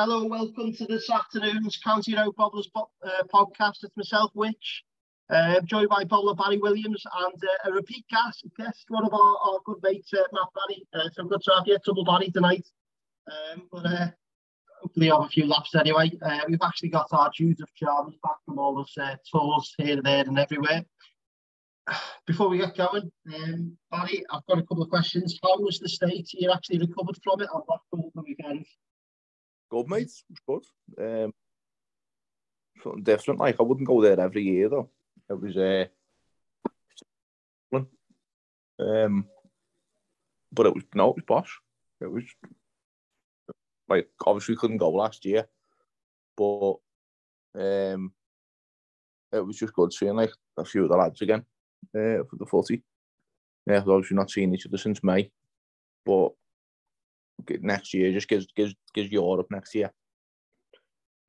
Hello, and welcome to this afternoon's County Road Bobblers uh, podcast. It's myself, Which, uh, joined by Bowler Barry Williams and uh, a repeat guest, guest, one of our, our good mates, uh, Matt Barry. Uh, so good to have you, double Barry tonight. Um, but uh, hopefully have a few laughs anyway. We've actually got our Judith Chalmers back from all those tours here, there and everywhere. Before we get going, um, Barry, I've got a couple of questions. How was the state you actually recovered from it on Blackpool the weekend? Good, mate. Good. Um, something different. Like I wouldn't go there every year though. It was uh, um, but it was no, it was posh. It was like obviously couldn't go last year, but um, it was just good seeing like a few of the lads again uh, for the footy. Yeah, obviously not seeing each other since May, but next year. Just gives gives gives Europe next year.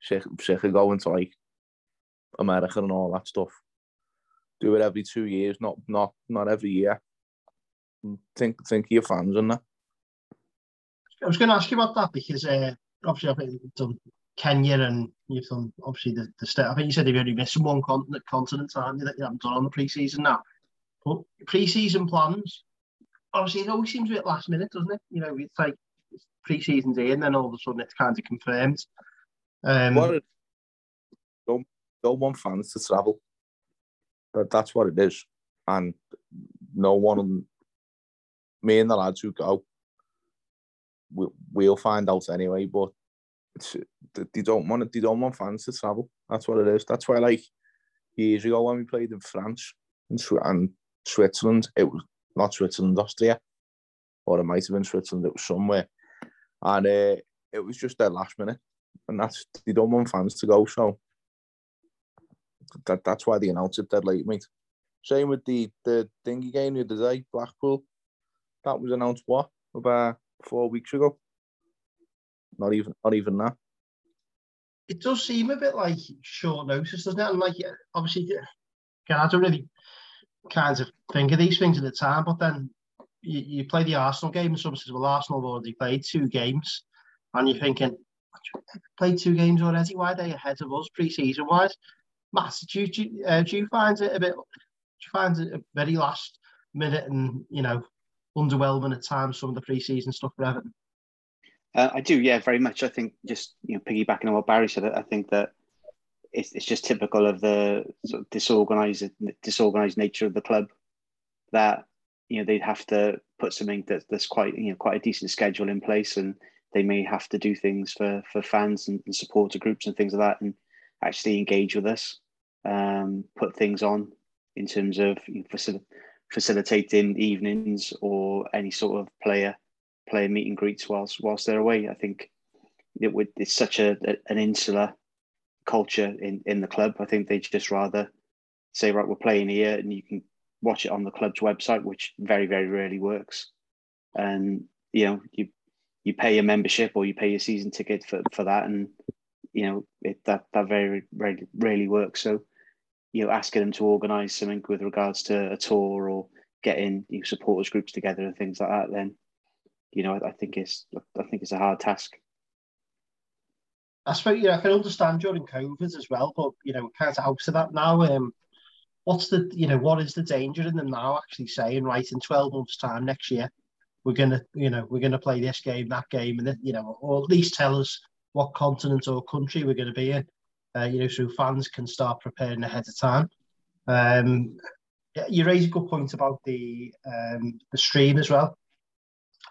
Sick, sick of going to like America and all that stuff. Do it every two years, not not not every year. Think think of your fans and that. I was going to ask you about that because uh, obviously I've done Kenya and you've done obviously the, the state. I think you said you've only missed one continent, continent, aren't you, that you haven't done on the pre-season now. But pre-season plans, obviously it always seems a bit last minute, doesn't it? You know, it's like pre-season's here, and then all of a sudden it's kind of confirmed. Um, what don't don't want fans to travel. But that's what it is, and no one, me and the lads who go, we, we'll find out anyway. But they don't want they don't want fans to travel. That's what it is. That's why, like years ago when we played in France and, and Switzerland, it was not Switzerland, Austria, or it might have been Switzerland. It was somewhere and uh, it was just their last minute, and that's they don't want fans to go, so that that's why they announced it dead late, mate. Same with the the dingy game the other day, Blackpool. That was announced what about four weeks ago. Not even not even that. It does seem a bit like short notice, doesn't it? And like obviously, I don't really kind of think of these things at the time, but then you, you play the Arsenal game, and someone says, "Well, Arsenal have already played two games," and you're thinking, "Played two games already? Why are they ahead of us pre-season wise?" Matt, do you, uh, do you find it a bit? Do you find it a very last minute and you know underwhelming at times some of the pre-season stuff for Everton? Uh, I do, yeah, very much. I think just you know piggybacking on what Barry said, I think that it's, it's just typical of the sort of disorganized disorganized nature of the club that you know they'd have to put something that, that's quite you know quite a decent schedule in place and they may have to do things for for fans and, and supporter groups and things like that and actually engage with us um, put things on in terms of you know, facil- facilitating evenings or any sort of player player meet and greets whilst whilst they're away. I think it would it's such a, a an insular culture in in the club. I think they'd just rather say right we're playing here and you can watch it on the club's website, which very, very rarely works. And you know, you you pay your membership or you pay your season ticket for, for that, and you know it, that that very rarely, rarely works. So, you know, asking them to organise something with regards to a tour or getting you know, supporters groups together and things like that, then you know, I, I think it's I think it's a hard task. I suppose yeah, I can understand during COVID as well, but you know, kind of out of that now. Um, what's the you know what is the danger in them now actually saying right in 12 months time next year we're gonna you know we're gonna play this game that game and then, you know or at least tell us what continent or country we're to be in uh, you know so fans can start preparing ahead of time. Um you raise a good point about the um the stream as well.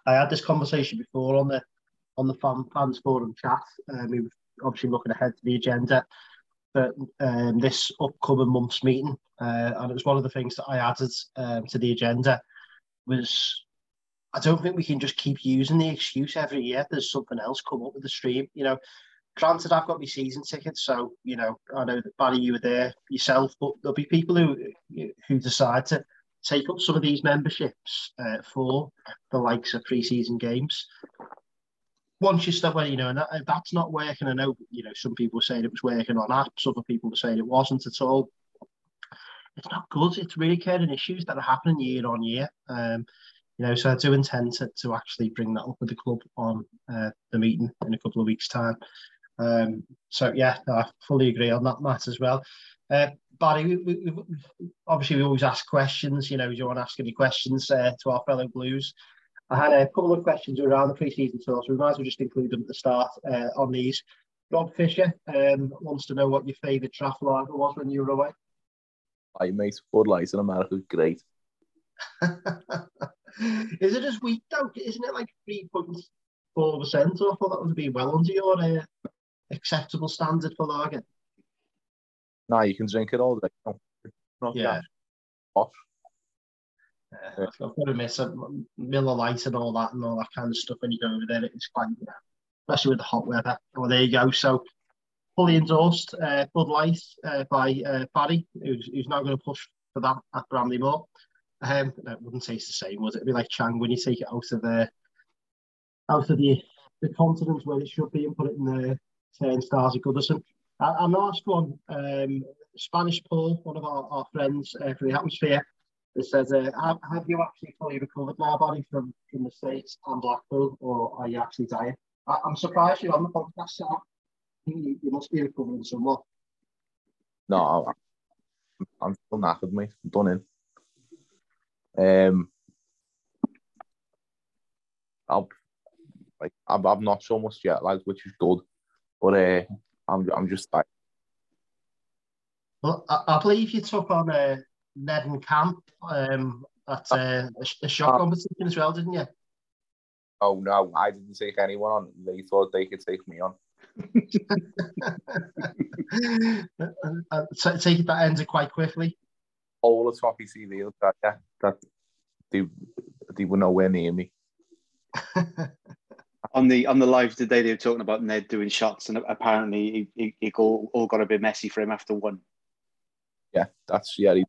I had this conversation before on the on the fan, fans forum chat um, we were obviously looking ahead to the agenda for um, this upcoming month's meeting, uh, and it was one of the things that I added um, to the agenda. Was I don't think we can just keep using the excuse every year. There's something else come up with the stream. You know, granted, I've got my season tickets, so you know I know that Barry, you were there yourself, but there'll be people who who decide to take up some of these memberships uh, for the likes of pre-season games once you well, you know, and that, that's not working. I know, you know, some people were saying it was working on apps, other people were saying it wasn't at all. It's not good. It's really creating issues that are happening year on year. Um, you know, so I do intend to, to actually bring that up with the club on uh, the meeting in a couple of weeks' time. Um, so yeah, I fully agree on that, Matt, as well. Uh, Barry, we, we, we, obviously we always ask questions. You know, do you want to ask any questions uh, to our fellow Blues? I had a couple of questions around the pre-season tour, so we might as well just include them at the start uh, on these. Rob Fisher um, wants to know what your favourite draft lager was when you were away. I mate, Bud Light in America, great. Is it just weak though? Isn't it like three point four percent? I thought that would be well under your uh, acceptable standard for lager. No, you can drink it all day. No, yeah. Off. Uh, I've got to miss a Miller Lite and all that and all that kind of stuff when you go over there. It's quite, yeah, especially with the hot weather. Well, there you go. So, fully endorsed uh, Bud Light uh, by uh, who's, who's now going to push for that at Bramley-Moore. Um, it wouldn't taste the same, would it? It'd be like Chang when you take it out of the out of the the continent where it should be and put it in the turnstiles of Goodison. And the last one, um, Spanish Paul, one of our, our friends uh, for the atmosphere, it says, uh, have, have, you actually fully recovered now, Barry, from, from the States and Blackpool, or are you actually dying? I, am surprised you're on the podcast, Sam. You, you must be recovering somewhat. No, I'm, I'm still knackered, mate. I'm done in. Um, I'll, like, I'm, I'm not so much yet, like, which is good, but uh, I'm, I'm just like. Well, I, I believe you took on uh, Ned and Camp um, at uh, a, a shot uh, competition as well, didn't you? Oh no, I didn't take anyone on. They thought they could take me on. so take it that ended quite quickly. All the Toffee TV that yeah, that they they were nowhere near me. on the on the live today, they were talking about Ned doing shots, and apparently it, it, all, all got a bit messy for him after one. Yeah, that's yeah. He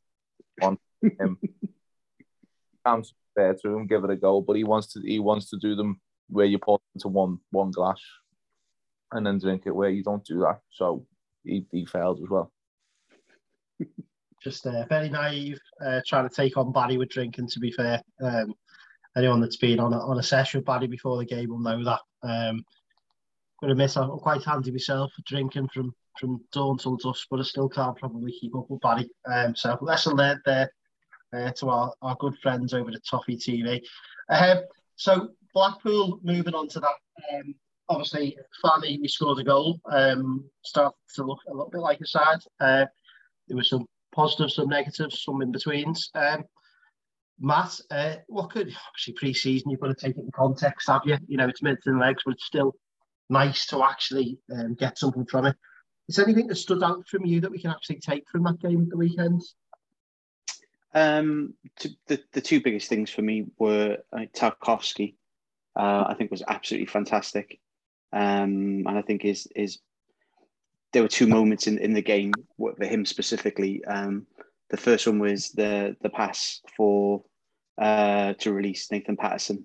on him. Cam's fair to him, give it a go, but he wants to he wants to do them where you pour into one one glass and then drink it where you don't do that. So he, he failed as well. Just uh, very naive, uh, trying to take on Barry with drinking. To be fair, um, anyone that's been on a, on a session with Barry before the game will know that. Um, to miss. I'm quite handy myself drinking from from dawn till dusk, but I still can't probably keep up with Barry. Um, so lesson learned there uh, to our, our good friends over at Toffee TV. Uh, so Blackpool, moving on to that. Um, obviously, finally we scored a goal. Um, started to look a little bit like a side. Uh, there were some positives, some negatives, some in betweens. Um, Matt, uh, what could obviously pre-season you've got to take it in context, have you? You know, it's minutes and legs, but it's still nice to actually um, get something from it. Is anything that stood out from you that we can actually take from that game at the weekend? Um, to, the the two biggest things for me were uh, Tarkowski. Uh, I think was absolutely fantastic, um, and I think is is there were two moments in, in the game for him specifically. Um, the first one was the the pass for uh, to release Nathan Patterson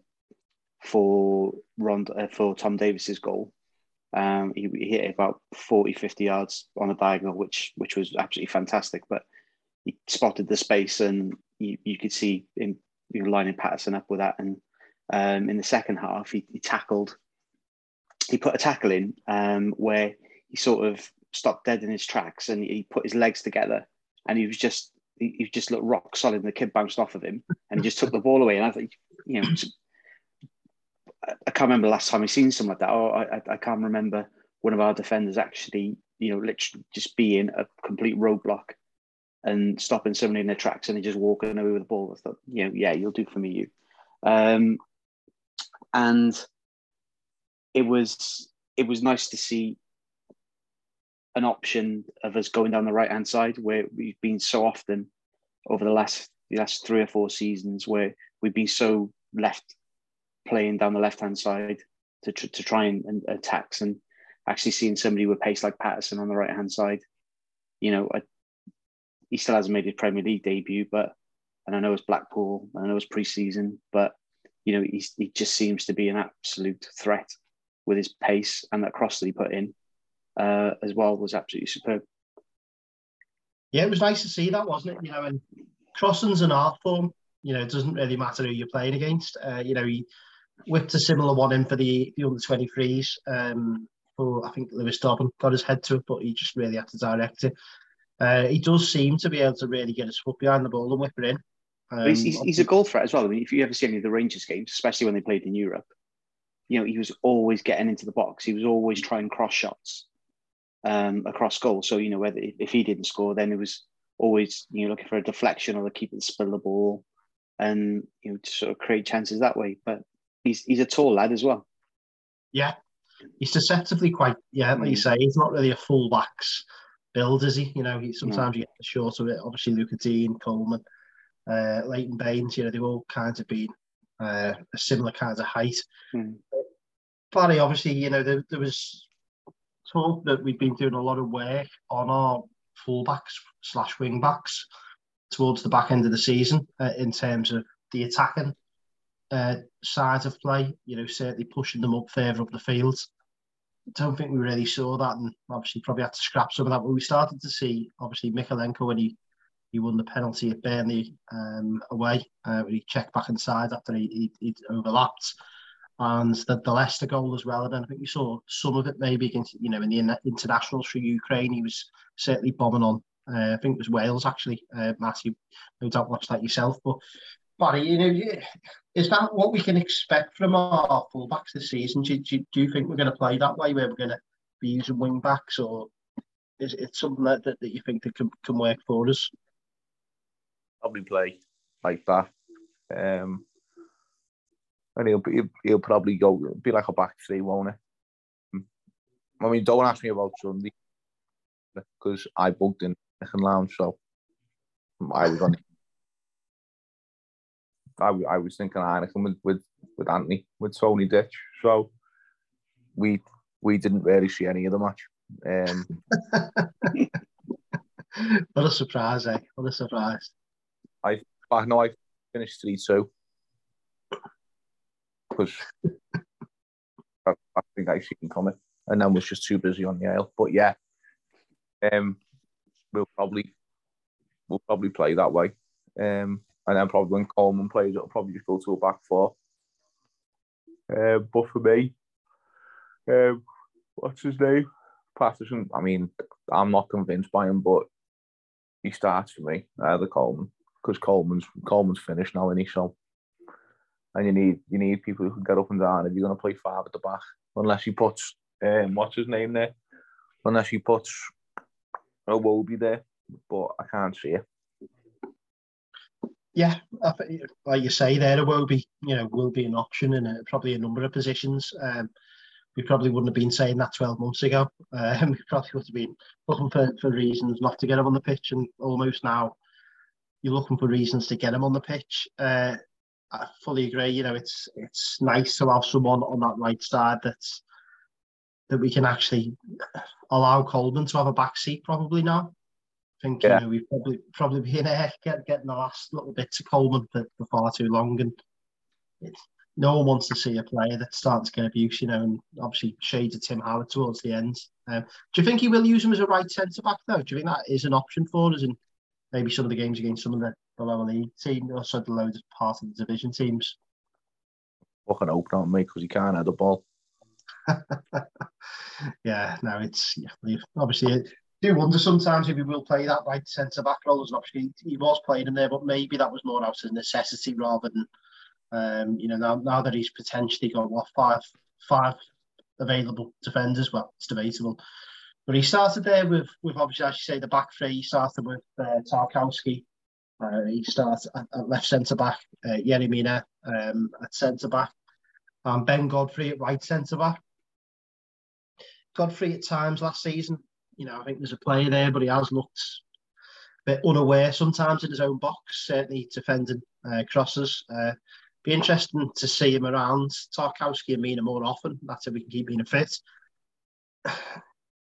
for Ron uh, for Tom Davies's goal. Um, he, he, hit about 40, 50 yards on a diagonal, which which was absolutely fantastic. But he spotted the space, and you, you could see him you know, lining Patterson up with that. And um, in the second half, he, he, tackled. He put a tackle in um, where he sort of stopped dead in his tracks, and he put his legs together, and he was just he, he just looked rock solid, and the kid bounced off of him, and he just took the ball away. And I think, you know, I can't remember the last time I seen something like that. Oh, I, I can't remember one of our defenders actually, you know, literally just being a complete roadblock and stopping somebody in their tracks and they just walking away with the ball. I thought, you know, yeah, you'll do for me, you. Um, and it was it was nice to see an option of us going down the right hand side where we've been so often over the last the last three or four seasons where we've been so left playing down the left hand side to, tr- to try and, and attacks and actually seeing somebody with pace like Patterson on the right hand side. You know, I, he still hasn't made his Premier League debut, but and I know it's Blackpool, and I know it's pre-season, but you know he's, he just seems to be an absolute threat with his pace and that cross that he put in uh, as well was absolutely superb. Yeah, it was nice to see that, wasn't it? You know, and Crossing's an art form. You know, it doesn't really matter who you're playing against. Uh, you know, he whipped a similar one in for the, the under 23s. Um, for I think Lewis Dobbin got his head to it, but he just really had to direct it. Uh, he does seem to be able to really get his foot behind the ball and whip it in. Um, he's, he's, he's, a goal threat as well. I mean, if you ever see any of the Rangers games, especially when they played in Europe, you know, he was always getting into the box. He was always trying cross shots um, across goal. So, you know, whether if he didn't score, then it was always, you know, looking for a deflection or the keeper to spill the ball and, you know, to sort of create chances that way. But he's he's a tall lad as well. Yeah. He's deceptively quite, yeah, like you mm. say, he's not really a full-backs build, is he? You know, he sometimes you get the short of it. Obviously, Lucas Digne, Coleman, uh, Leighton Baines, you know, they've all kinds of been uh, a similar kind of height. Mm. Barry, obviously, you know, there, there was talk that we've been doing a lot of work on our fullbacks slash wing backs towards the back end of the season uh, in terms of the attacking uh, of play. You know, certainly pushing them up further up the field. Don't think we really saw that, and obviously probably had to scrap some of that. But we started to see obviously Mykolenko when he he won the penalty at Burnley um, away. Uh, when he checked back inside after he, he, he overlapped. And the, the Leicester goal as well. And then I think we saw some of it maybe against, you know, in the internationals for Ukraine. He was certainly bombing on. Uh, I think it was Wales actually. Uh, Matthew, no doubt watched that yourself. But Barry, you know, is that what we can expect from our fullbacks this season? Do, do, do you think we're going to play that way, where we're going to be using wing backs, or is it something that, that, that you think that can, can work for us? probably play like that. Um, and he'll, he'll, he'll probably go be like a back three, won't it? I mean, don't ask me about Sunday because I booked in second lounge, so I was on. I, I was thinking Heineken with, with with Anthony with Tony Ditch, so we we didn't really see any of the match. Um, what a surprise, eh? What a surprise. I I know I finished three two because I, I, think I seen coming, and then was just too busy on Yale. But yeah, um, we'll probably we'll probably play that way. Um, and then probably when Coleman plays, it'll probably just go to a back four. Uh, but for me, um, what's his name? Patterson. I mean, I'm not convinced by him, but he starts for me. The Coleman because Coleman's Coleman's finished now, and he so. And you need you need people who can get up and down if you're going to play five at the back. Unless he puts um, what's his name there, unless he puts Iwobi there, but I can't see it. Yeah, like you say, there Iwobi, you know, will be an option in a, probably a number of positions. Um, we probably wouldn't have been saying that 12 months ago. Um, we probably would have been looking for, for reasons not to get him on the pitch, and almost now you're looking for reasons to get him on the pitch. Uh, I fully agree. You know, it's it's nice to have someone on that right side that's that we can actually allow Coleman to have a back seat probably now. I think yeah. you know we've probably probably been uh, get, getting the last little bit to Coleman for, for far too long, and no one wants to see a player that's starting to get abuse. You know, and obviously shades of Tim Howard towards the end. Um, do you think he will use him as a right centre back though? Do you think that is an option for us? And maybe some of the games against some of the, the lower league teams, also the lower part of the division teams. Fucking open on me because he can't have the ball. yeah, no, it's yeah, obviously. Do wonder sometimes if he will play that right centre back role as an option. He, he was playing in there, but maybe that was more out of necessity rather than, um, you know, now, now that he's potentially got what five five available defenders. Well, it's debatable. But he started there with, with obviously, as you say, the back three. He started with uh, Tarkowski. Uh, he started at, at left centre back, uh, Yerry Mina um, at centre back, and Ben Godfrey at right centre back. Godfrey at times last season, you know, I think there's a player there, but he has looked a bit unaware sometimes in his own box, certainly defending uh, crosses. Uh, be interesting to see him around Tarkowski and Mina more often. That's if we can keep Mina fit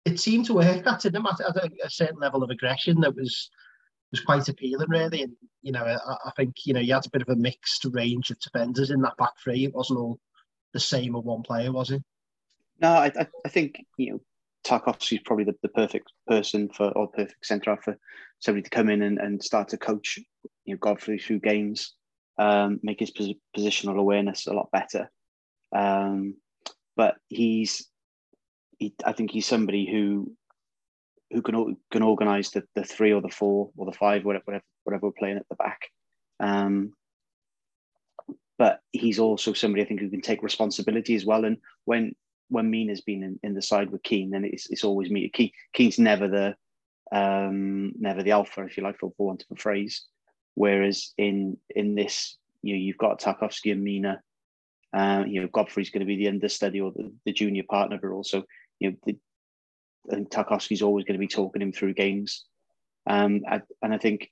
it seemed to work. That didn't matter at a, certain level of aggression that was was quite appealing, really. And you know, I, I, think you know you had a bit of a mixed range of defenders in that back three. It wasn't all the same of one player, was it? No, I, I think you know Tarkowski is probably the, the perfect person for or perfect centre for somebody to come in and, and start to coach you know Godfrey through games. um, make his pos- positional awareness a lot better. Um, but he's, he, I think he's somebody who who can can organise the, the three or the four or the five, whatever whatever, whatever we're playing at the back. Um, but he's also somebody I think who can take responsibility as well. And when when Mina's been in, in the side with Keane, then it's it's always Mina. Keane, Keane's never the um, never the alpha, if you like, for, for want of a phrase. Whereas in in this, you know, you've got Tarkowski and Mina. Uh, you know, Godfrey's going to be the understudy or the, the junior partner, but also, you know, the, I think Tarkowski's always going to be talking him through games. Um, I, and I think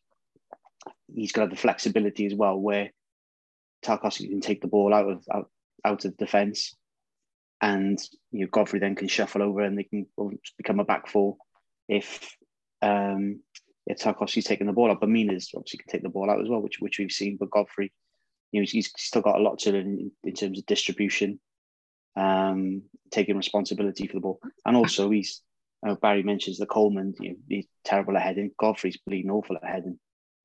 he's got the flexibility as well, where Tarkowski can take the ball out of out, out of defence, and you know Godfrey then can shuffle over and they can become a back four if um, if Tarkowski's taking the ball up. But Mina's obviously can take the ball out as well, which which we've seen. But Godfrey, you know, he's still got a lot to learn in, in terms of distribution, um, taking responsibility for the ball, and also he's. Uh, Barry mentions the Coleman, you know, he's terrible at heading. Godfrey's bleeding awful at heading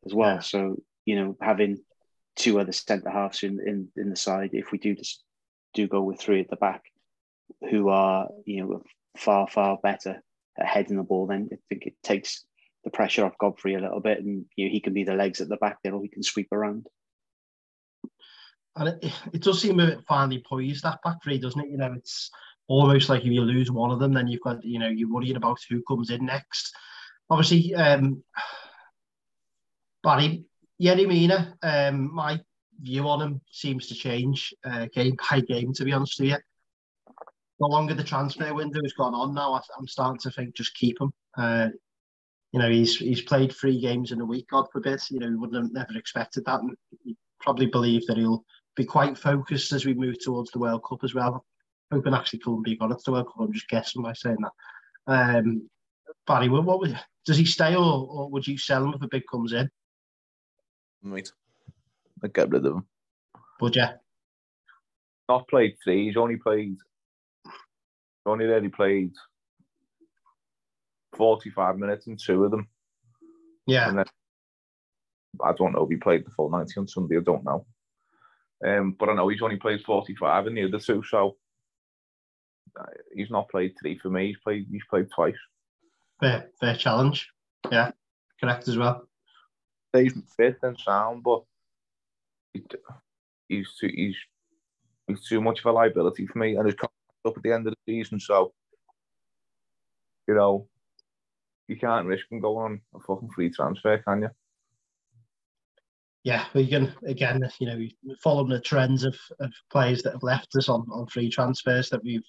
as well. Yeah. So you know, having two other centre halves in, in in the side, if we do just do go with three at the back, who are you know far far better at heading the ball, then I think it takes the pressure off Godfrey a little bit, and you know, he can be the legs at the back there, or he can sweep around. And it, it does seem a bit finely poised that back three, doesn't it? You know, it's almost like if you lose one of them, then you've got you know you're worrying about who comes in next. Obviously, um, Barry Yerry Mina, um, my view on him seems to change uh, game by game. To be honest with you, the longer the transfer window has gone on now, I, am starting to think just keep him. Uh, you know, he's he's played three games in a week, God forbid. You know, we wouldn't have never expected that. And probably believe that he'll be quite focused as we move towards the World Cup as well. Hoping actually Colombia got it to the World Cup. I'm just guessing by saying that. Um, Barry, what, what would, does he stay or, or would you sell him if a big comes in? Right. I'd get rid of him. Would you? Not played three. He's only played only really played 45 minutes in two of them. Yeah. And then, I don't know if he played the full 90 on Sunday, I don't know. Um, but I know he's only played 45 in the other two, so uh, he's not played three for me. He's played he's played twice. Fair, fair challenge. Yeah, correct as well. He's fit and sound, but he, he's too, he's he's too much of a liability for me, and his up at the end of the season. So, you know, you can't risk him going on a fucking free transfer, can you? Yeah, we can again, you know, following the trends of, of players that have left us on, on free transfers that we've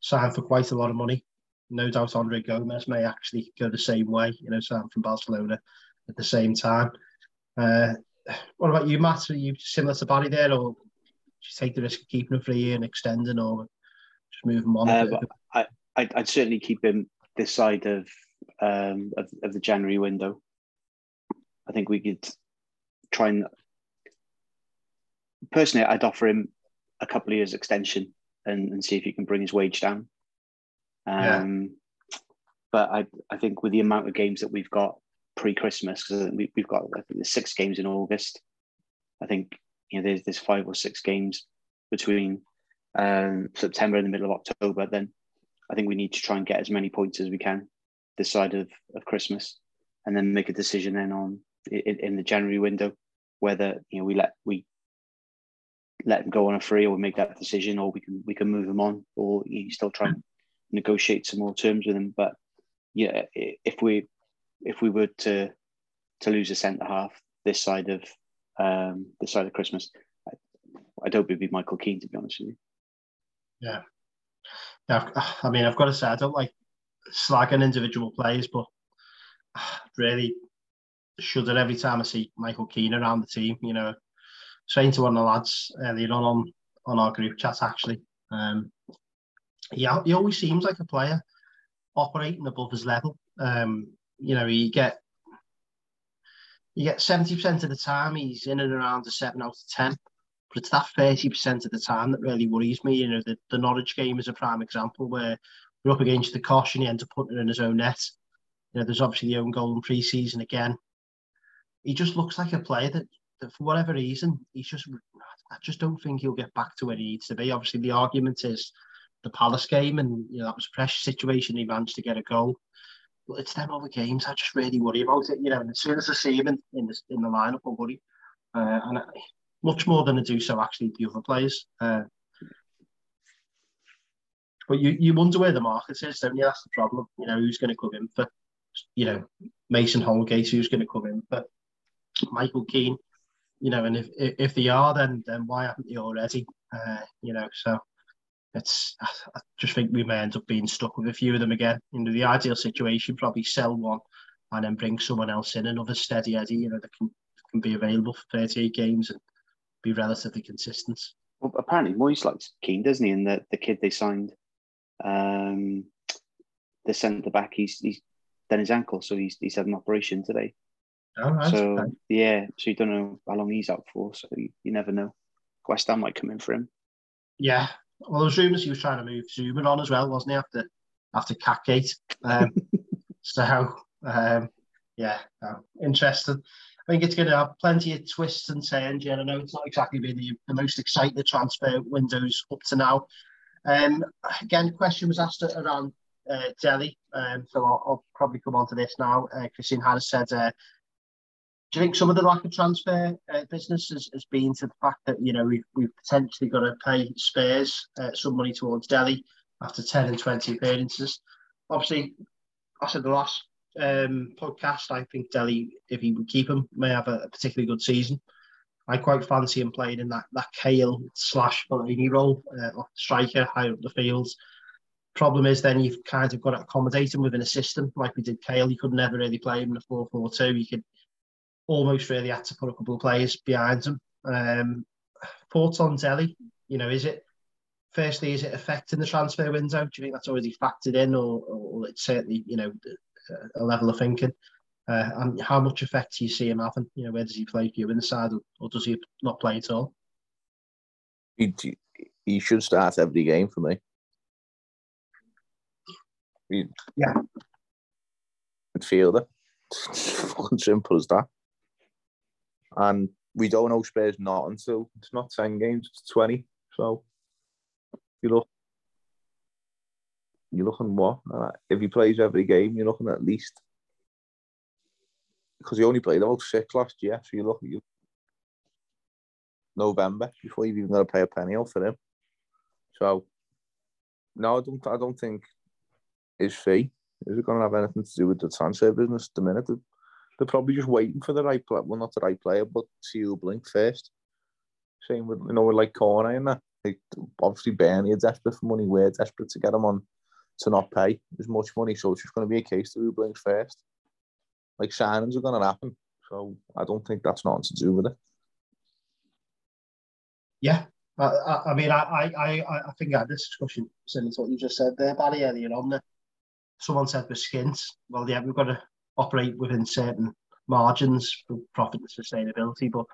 signed for quite a lot of money. No doubt Andre Gomes may actually go the same way, you know, signed from Barcelona at the same time. Uh, what about you, Matt? Are you similar to Barry there, or you take the risk of keeping him for a year and extending, or just move him on. Uh, I, I'd, I'd, certainly keep him this side of, um, of, of the January window. I think we could try and personally, I'd offer him a couple of years extension and, and see if he can bring his wage down. Um, yeah. But I, I think with the amount of games that we've got pre-Christmas, because we, we've got I think there's six games in August. I think you know there's there's five or six games between um, September in the middle of October, then I think we need to try and get as many points as we can this side of, of Christmas, and then make a decision then on in, in the January window whether you know we let we let him go on a free or we make that decision, or we can we can move him on, or you still try and negotiate some more terms with him. But yeah, if we if we were to to lose a centre half this side of um, this side of Christmas, I, I'd hope it'd be Michael Keane to be honest with you. Yeah. Yeah, I mean, I've got to say, I don't like slagging individual players, but I really shudder every time I see Michael Keane around the team. You know, saying to one of the lads earlier on on, on our group chat, actually, um, yeah, he always seems like a player operating above his level. Um, you know, you get you get seventy percent of the time he's in and around a seven out of ten. But it's that 30% of the time that really worries me. You know, the, the Norwich game is a prime example where we're up against the Kosh and he ends up putting it in his own net. You know, there's obviously the own goal in pre-season again. He just looks like a player that for whatever reason, he's just. I just don't think he'll get back to where he needs to be. Obviously, the argument is the Palace game, and you know that was a pressure situation. He managed to get a goal, but it's them other games. I just really worry about it. You know, and as soon as I see him in, in the in the lineup, I worry, uh, and I, much more than I do so actually the other players. Uh, but you, you wonder where the market is, don't you? That's the problem. You know, who's going to come in for, you know, Mason Holgate, who's going to come in for Michael Keane, you know, and if if they are, then then why haven't they already? Uh, you know, so it's I just think we may end up being stuck with a few of them again. You know, the ideal situation probably sell one and then bring someone else in, another steady Eddie, you know, that can can be available for 38 games and be relatively consistent. Well, apparently Moyes likes Keane, doesn't he? And the, the kid they signed um, the centre back, he's he's done his ankle, so he's he's had an operation today. Oh, so okay. yeah, so you don't know how long he's out for, so you, you never know. West Ham might come in for him. Yeah, well, there was rumours he was trying to move Zouma on as well, wasn't he? After after Catgate, um, so um, yeah, no, interesting. I think it's going to have plenty of twists and turns. Yeah, I know it's not exactly been the, the most exciting transfer windows up to now. Um, again, the question was asked around uh, Dele, um, so I'll, I'll, probably come on to this now. Uh, Christian Harris said, uh, "Do you think some of the lack of transfer uh, business has, has, been to the fact that you know we've, we've potentially got to pay Spurs uh, some money towards Dele after ten and twenty appearances? Obviously, I said the last um, podcast, I think Dele, if he would keep him, may have a, a particularly good season." I quite fancy him playing in that that Cahill slash Fellaini role, uh, striker high up the fields. Problem is, then you've kind of got to accommodate him within a system like we did Cahill. You could never really play him in a 4 4 2. You could almost really had to put a couple of players behind him. Um, thoughts on Dele? You know, is it firstly, is it affecting the transfer window? Do you think that's already factored in, or, or it's certainly, you know, a level of thinking? Uh, and how much effect do you see him having? You know, where does he play for you inside, or, or does he not play at all? He, he should start every game for me. He, yeah. Midfielder. Fucking simple as that. And we don't know Spurs not until it's not 10 games, it's 20. So you look you're looking what? If he plays every game, you're looking at least because he only played about six last year. So you look you November before you've even got to pay a penny off for him. So no, I don't. I don't think his fee is it going to have anything to do with the transfer business. At the minute, they're, they're probably just waiting for the right player. Well, not the right player, but see who blink first. Same with you know, with like Cornet and that. Like, obviously, Burnley are desperate for money. We're desperate to get him on to not pay as much money. So it's just going to be a case of who blinks first like signings are going to happen. So I don't think that's nothing to do with it. Yeah, I, I mean, I, I, I think I had this discussion similar to what you just said there, Barry, earlier on. That someone said with skins, well, yeah, we've got to operate within certain margins for profit and sustainability, but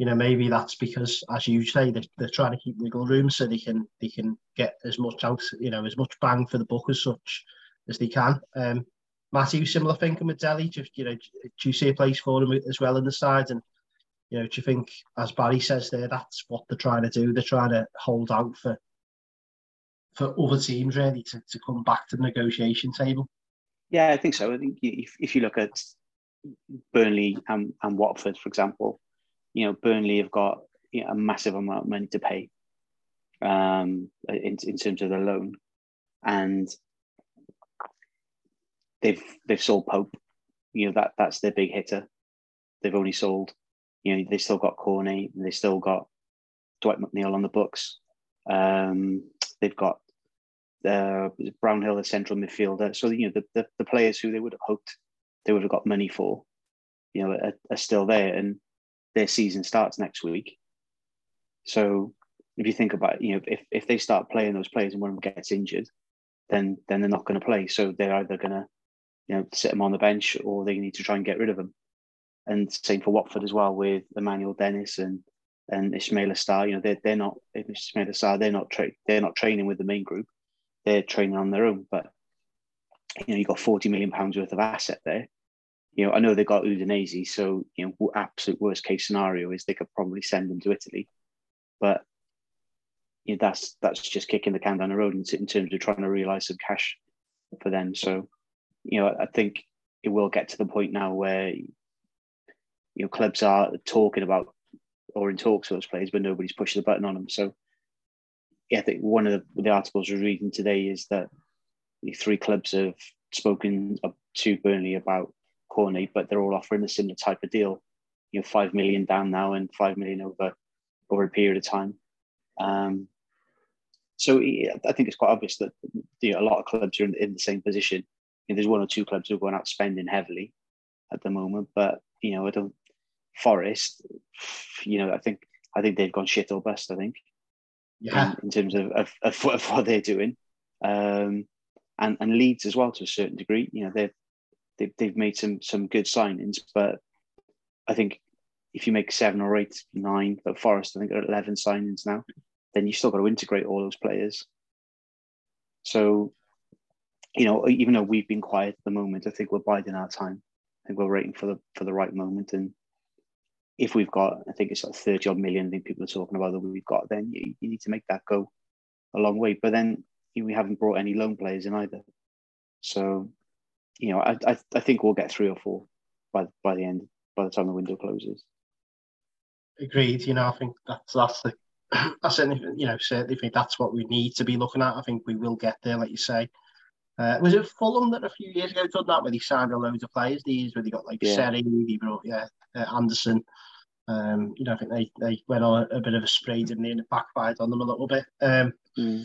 you know maybe that's because, as you say, they're, they're trying to keep wiggle room so they can they can get as much out, you know, as much bang for the buck as such as they can. Um, Matthew, similar thinking with Dele Just you know, do you see a place for him as well in the side? And you know, do you think, as Barry says there, that's what they're trying to do? They're trying to hold out for for other teams really to, to come back to the negotiation table. Yeah, I think so. I think if, if you look at Burnley and, and Watford, for example, you know, Burnley have got you know, a massive amount of money to pay um, in, in terms of the loan. And they've they've sold Pope. You know that that's their big hitter. They've only sold. You know they still got Cornet. They still got Dwight McNeil on the books. Um, they've got uh, Brownhill, the central midfielder. So you know the, the, the players who they would have hoped they would have got money for, you know, are, are still there, and their season starts next week. So if you think about, it, you know, if if they start playing those players and one of them gets injured, then then they're not going to play. So they're either going to you know, sit them on the bench or they need to try and get rid of them. And same for Watford as well with Emmanuel Dennis and and Ismaila Sarr. You know, they're they're not Ismaila Sarr. They're not tra- they're not training with the main group. They're training on their own. But you know, you've got forty million pounds worth of asset there. You know, I know they got Udinese, so you know, absolute worst case scenario is they could probably send them to Italy, but you know, that's that's just kicking the can down the road in, in terms of trying to realise some cash for them. So, you know, I think it will get to the point now where you know clubs are talking about or in talks with those players, but nobody's pushing the button on them. So, yeah, I think one of the, the articles we're reading today is that the three clubs have spoken to Burnley about Cornet, but they're all offering a similar type of deal. You know, five million down now and five million over over a period of time. Um, so I think it's quite obvious that you know, a lot of clubs are in, in the same position. You know, there's one or two clubs who are going out spending heavily at the moment, but you know, I don't. Forest, you know, I think I think they've gone shit or bust. I think, yeah, in, in terms of, of, of, of what they're doing, um, and and Leeds as well to a certain degree. You know, they've they've, they've made some some good signings, but I think if you make seven or eight, nine, but Forest I think are eleven signings now, then you still got to integrate all those players. So, you know, even though we've been quiet at the moment, I think we're biding our time. I think we're waiting for the for the right moment. And if we've got, I think it's like 30 odd million, I think people are talking about that we've got, then you, you need to make that go a long way. But then we haven't brought any loan players in either. So you know, I, I, I think we'll get three or four by by the end by the time the window closes. Agreed. You know, I think that's that's the I certainly you know certainly think that's what we need to be looking at. I think we will get there, like you say. Uh, was it Fulham that a few years ago done that where they signed a load of players? These where they got like yeah. Seri, they brought yeah uh, Anderson. Um, you know, I think they, they went on a, a bit of a spray, didn't they, and it backfired on them a little bit. Um, mm.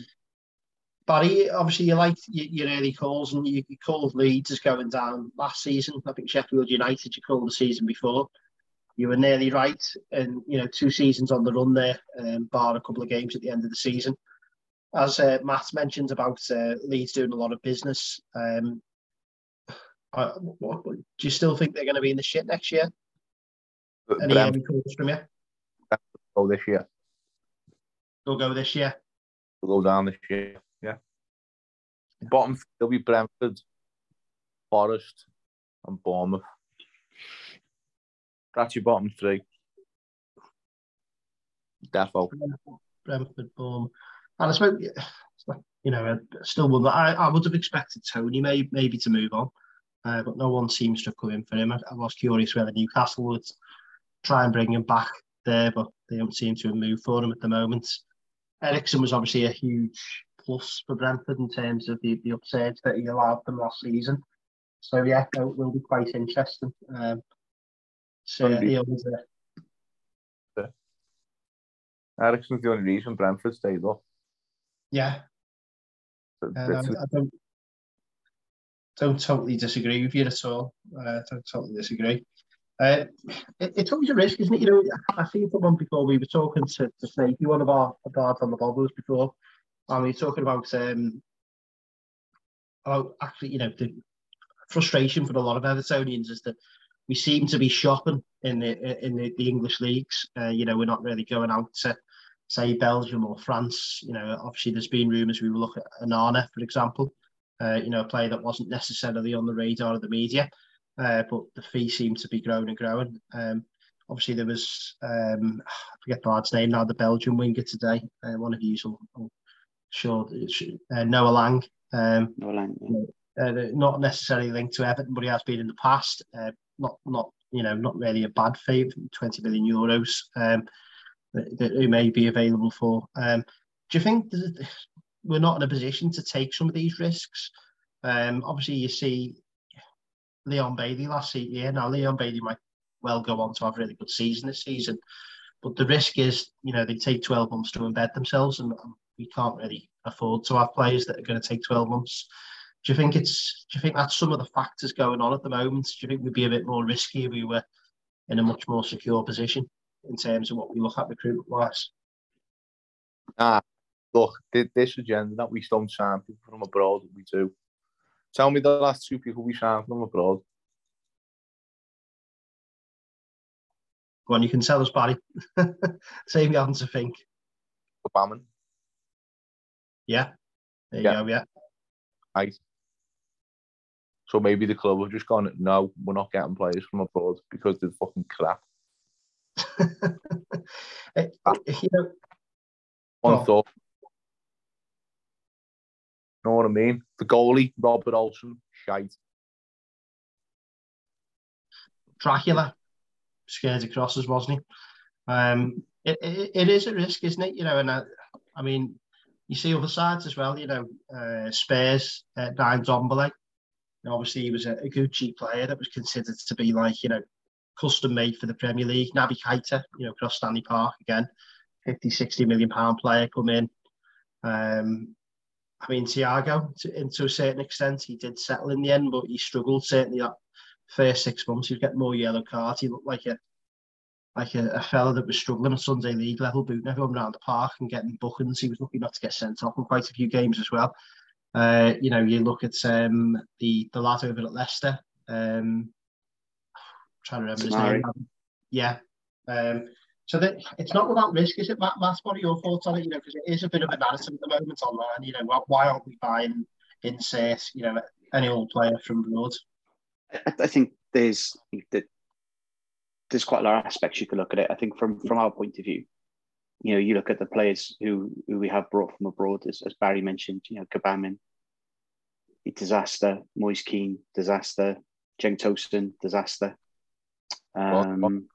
Barry, obviously you like your, your early calls and you, you called Leeds as going down last season. I think Sheffield United you called the season before. You were nearly right, and you know two seasons on the run there, um, bar a couple of games at the end of the season. As uh, Matt mentioned about uh, Leeds doing a lot of business, um, uh, what, do you still think they're going to be in the shit next year? Any Brem- calls from you? Go this year. They'll go this year. They'll go down this year. Bottom will be Brentford, Forest, and Bournemouth. That's your bottom three. Defo. Brentford, Bournemouth. And I suppose, you know, still would. I, I would have expected Toney may, maybe to move on, uh, but no one seems to have come in for him. I, I was curious whether Newcastle would try and bring him back there, but they don't seem to have moved for him at the moment. Eriksen was obviously a huge plus for Brentford in terms of the, the upsurge that he allowed them last season. So yeah, it will be quite interesting. Um, so yeah, he always there. Eriksen's the only reason Brentford stayed up. Yeah. Um, I, I don't don't totally disagree with you at all. Uh, don't totally disagree. Uh, it, it's always a risk, isn't it? You know, I seen one before we were talking to, to Snakey, one of our guards on the bobblers before, we are talking about um, about actually, you know, the frustration for a lot of Evertonians is that we seem to be shopping in the in the, the English leagues. Uh, you know, we're not really going out to say Belgium or France. You know, obviously there's been rumours we will look at Onana, for example. Uh, you know, a player that wasn't necessarily on the radar of the media, uh, but the fee seemed to be growing and growing. Um, obviously there was um, I forget the lad's name now, the Belgian winger today. Uh, one of you will sure uh, Noah Lang. Um, Noah Lang. Yeah. Uh, not necessarily linked to Everton, but he has been in the past. Uh, not not you know not really a bad fee, twenty million euros. Um, that, that who may be available for. Um, do you think we're not in a position to take some of these risks? Um, obviously, you see Leon Bailey last year. Now, Leon Bailey might well go on to have a really good season this season, but the risk is, you know, they take 12 months to embed themselves, and we can't really afford to have players that are going to take 12 months. Do you think it's? Do you think that's some of the factors going on at the moment? Do you think we'd be a bit more risky if we were in a much more secure position in terms of what we look at recruitment wise? Ah, look, this agenda that we don't sign people from abroad, we do. Tell me the last two people we signed from abroad. Go on, you can tell us, Barry. Save me having to think. Obama. Yeah. There you yeah. go, yeah. Nice. So maybe the club have just gone, no, we're not getting players from abroad because they're fucking crap. Eh, ah. eh, you know, One Well- thought. Know what I mean? The goalie, Robert Olsen, shite. Dracula scared of crosses, wasn't he? Um, it, it, it is a risk, isn't it? You know, and I, I mean, you see other sides as well. You know, uh, Spurs, uh, Ryan Ndombele. Obviously, he was a, a cheap player that was considered to be like you know custom made for the Premier League. Naby Keita, you know, across Stanley Park again, 50, 60 million pound player come in. Um, I mean, Thiago, to, and to a certain extent, he did settle in the end, but he struggled certainly that first six months. He was getting more yellow cards. He looked like a like a, a fella that was struggling at Sunday League level, booting everyone around the park and getting bookings. He was lucky not to get sent off in quite a few games as well. Uh, you know, you look at um, the the lad over at Leicester. Um, trying to remember his name. Yeah. Um, so that it's not without risk, is it, Matt? Matt, what are your thoughts on it? You know, because it is a bit of a narrative at the moment online. You know, why, why aren't we buying insert? You know, any old player from abroad? I, I think there's that there's quite a lot of aspects you could look at it. I think from from our point of view, you know, you look at the players who who we have brought from abroad, as, as Barry mentioned, you know, Gbamin, disaster, Moise Kean, disaster, Cenk Tosun, disaster. Um, Rondon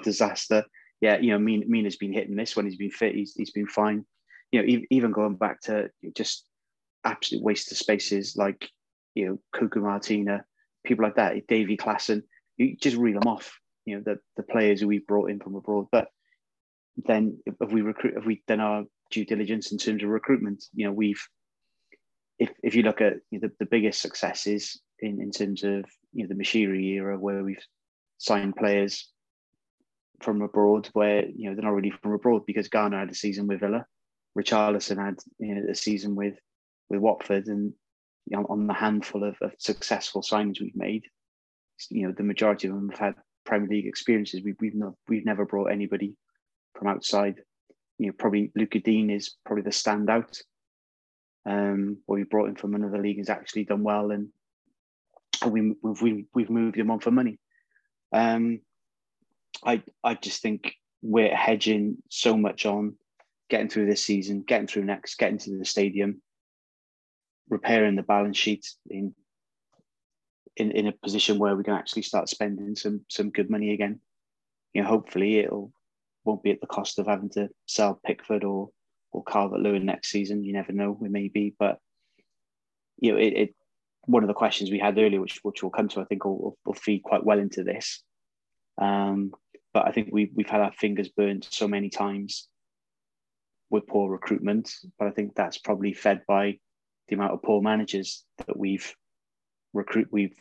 disaster. Yeah, you know, Mean Mina's been hit and miss when he's been fit. He's he's been fine. You know, even going back to just absolute waste of spaces like you know Cuco Martina, people like that, Davy Klaassen. You just reel them off. You know, the the players who we brought in from abroad. But then if we recruit, if we done our due diligence in terms of recruitment, you know, we've if if you look at you know, the, the biggest successes in in terms of you know the Moshiri era where we've signed players from abroad where you know they're not really from abroad because Gana had a season with Villa, Richarlison had you know a season with with Watford, and you know, on the handful of, of successful signings we've made, you know the majority of them have had Premier League experiences. We've we've not we've never brought anybody from outside. You know, probably Lucas Digne is probably the standout. Um, where we brought him from another league has actually done well, and and we we've we, we've moved him on for money. Um, I I just think we're hedging so much on getting through this season, getting through next, getting to the stadium, repairing the balance sheet in in, in a position where we can actually start spending some some good money again. You know, hopefully it'll won't be at the cost of having to sell Pickford or or Calvert Lewin next season. You never know, we may be, but you know, it, it one of the questions we had earlier, which which we'll come to, I think, will, will feed quite well into this. Um, but I think we we've had our fingers burnt so many times with poor recruitment. But I think that's probably fed by the amount of poor managers that we've recruit we've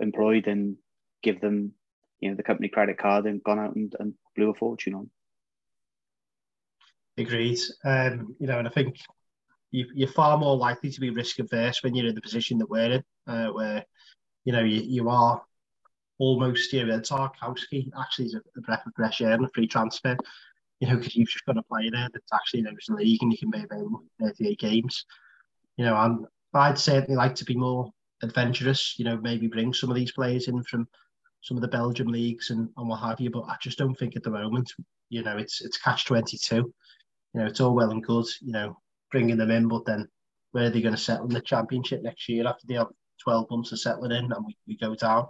employed and give them you know the company credit card and gone out and, and blew a fortune on. Agreed. Um, you know, and I think you, you're far more likely to be risk averse when you're in the position that we're in, uh, where you know you, you are almost you know Tarkowski actually is a, a breath of fresh air and a free transfer. You know, because you've just got a player there that's actually knows the league and you can be available for 38 games. You know, I'd certainly like to be more adventurous. You know, maybe bring some of these players in from some of the Belgium leagues and, and what have you. But I just don't think at the moment, you know, it's it's catch 22 you know, it's all well and good, you know, bringing them in, but then where are they going to settle in the championship next year after they have 12 months of settling in and we, we go down?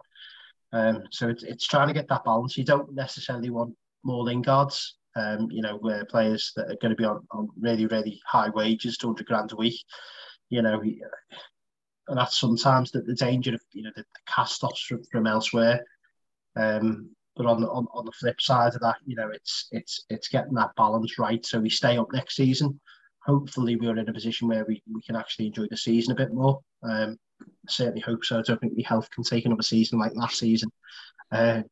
Um, so it's, it's trying to get that balance. You don't necessarily want more Lingards, um, you know, where players that are going to be on, on really, really high wages, 200 grand a week, you know, and that's sometimes the, the danger of, you know, the, the cast-offs from, from elsewhere. Um, but on the on, on the flip side of that, you know, it's it's it's getting that balance right. So we stay up next season. Hopefully, we're in a position where we, we can actually enjoy the season a bit more. Um, I certainly hope so. I don't think the health can take another season like last season. Uh,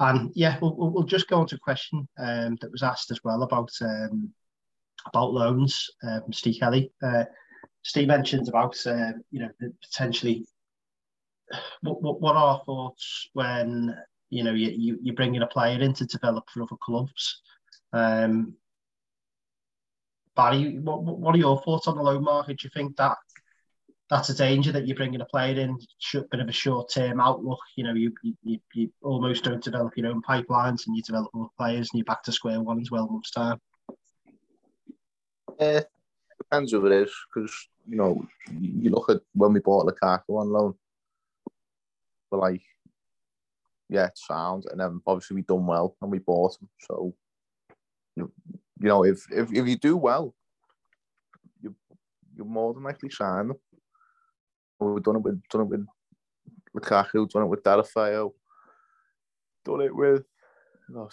and yeah, we'll, we'll, just go on to a question um, that was asked as well about um, about loans from Steve Kelly. Uh, Steve mentioned about uh, you know potentially what, what what are thoughts when you know, you, you, you're bringing a player in to develop for other clubs. Um, Barry, what, what are your thoughts on the loan market? Do you think that that's a danger that you're bringing a player in, bit of a short term outlook. You know, you, you you almost don't develop your own pipelines and you develop more players and you're back to square one as well months' time. Yeah, depends who it is because, you know, you look at when we bought Lukaku on loan, but like, yeah, it sounds, and then obviously we done well and we bought him. So, you know, if if, if you do well, you you're more than likely sign them. We've done it with done it with Lukaku, done it with Deulofeu, done it with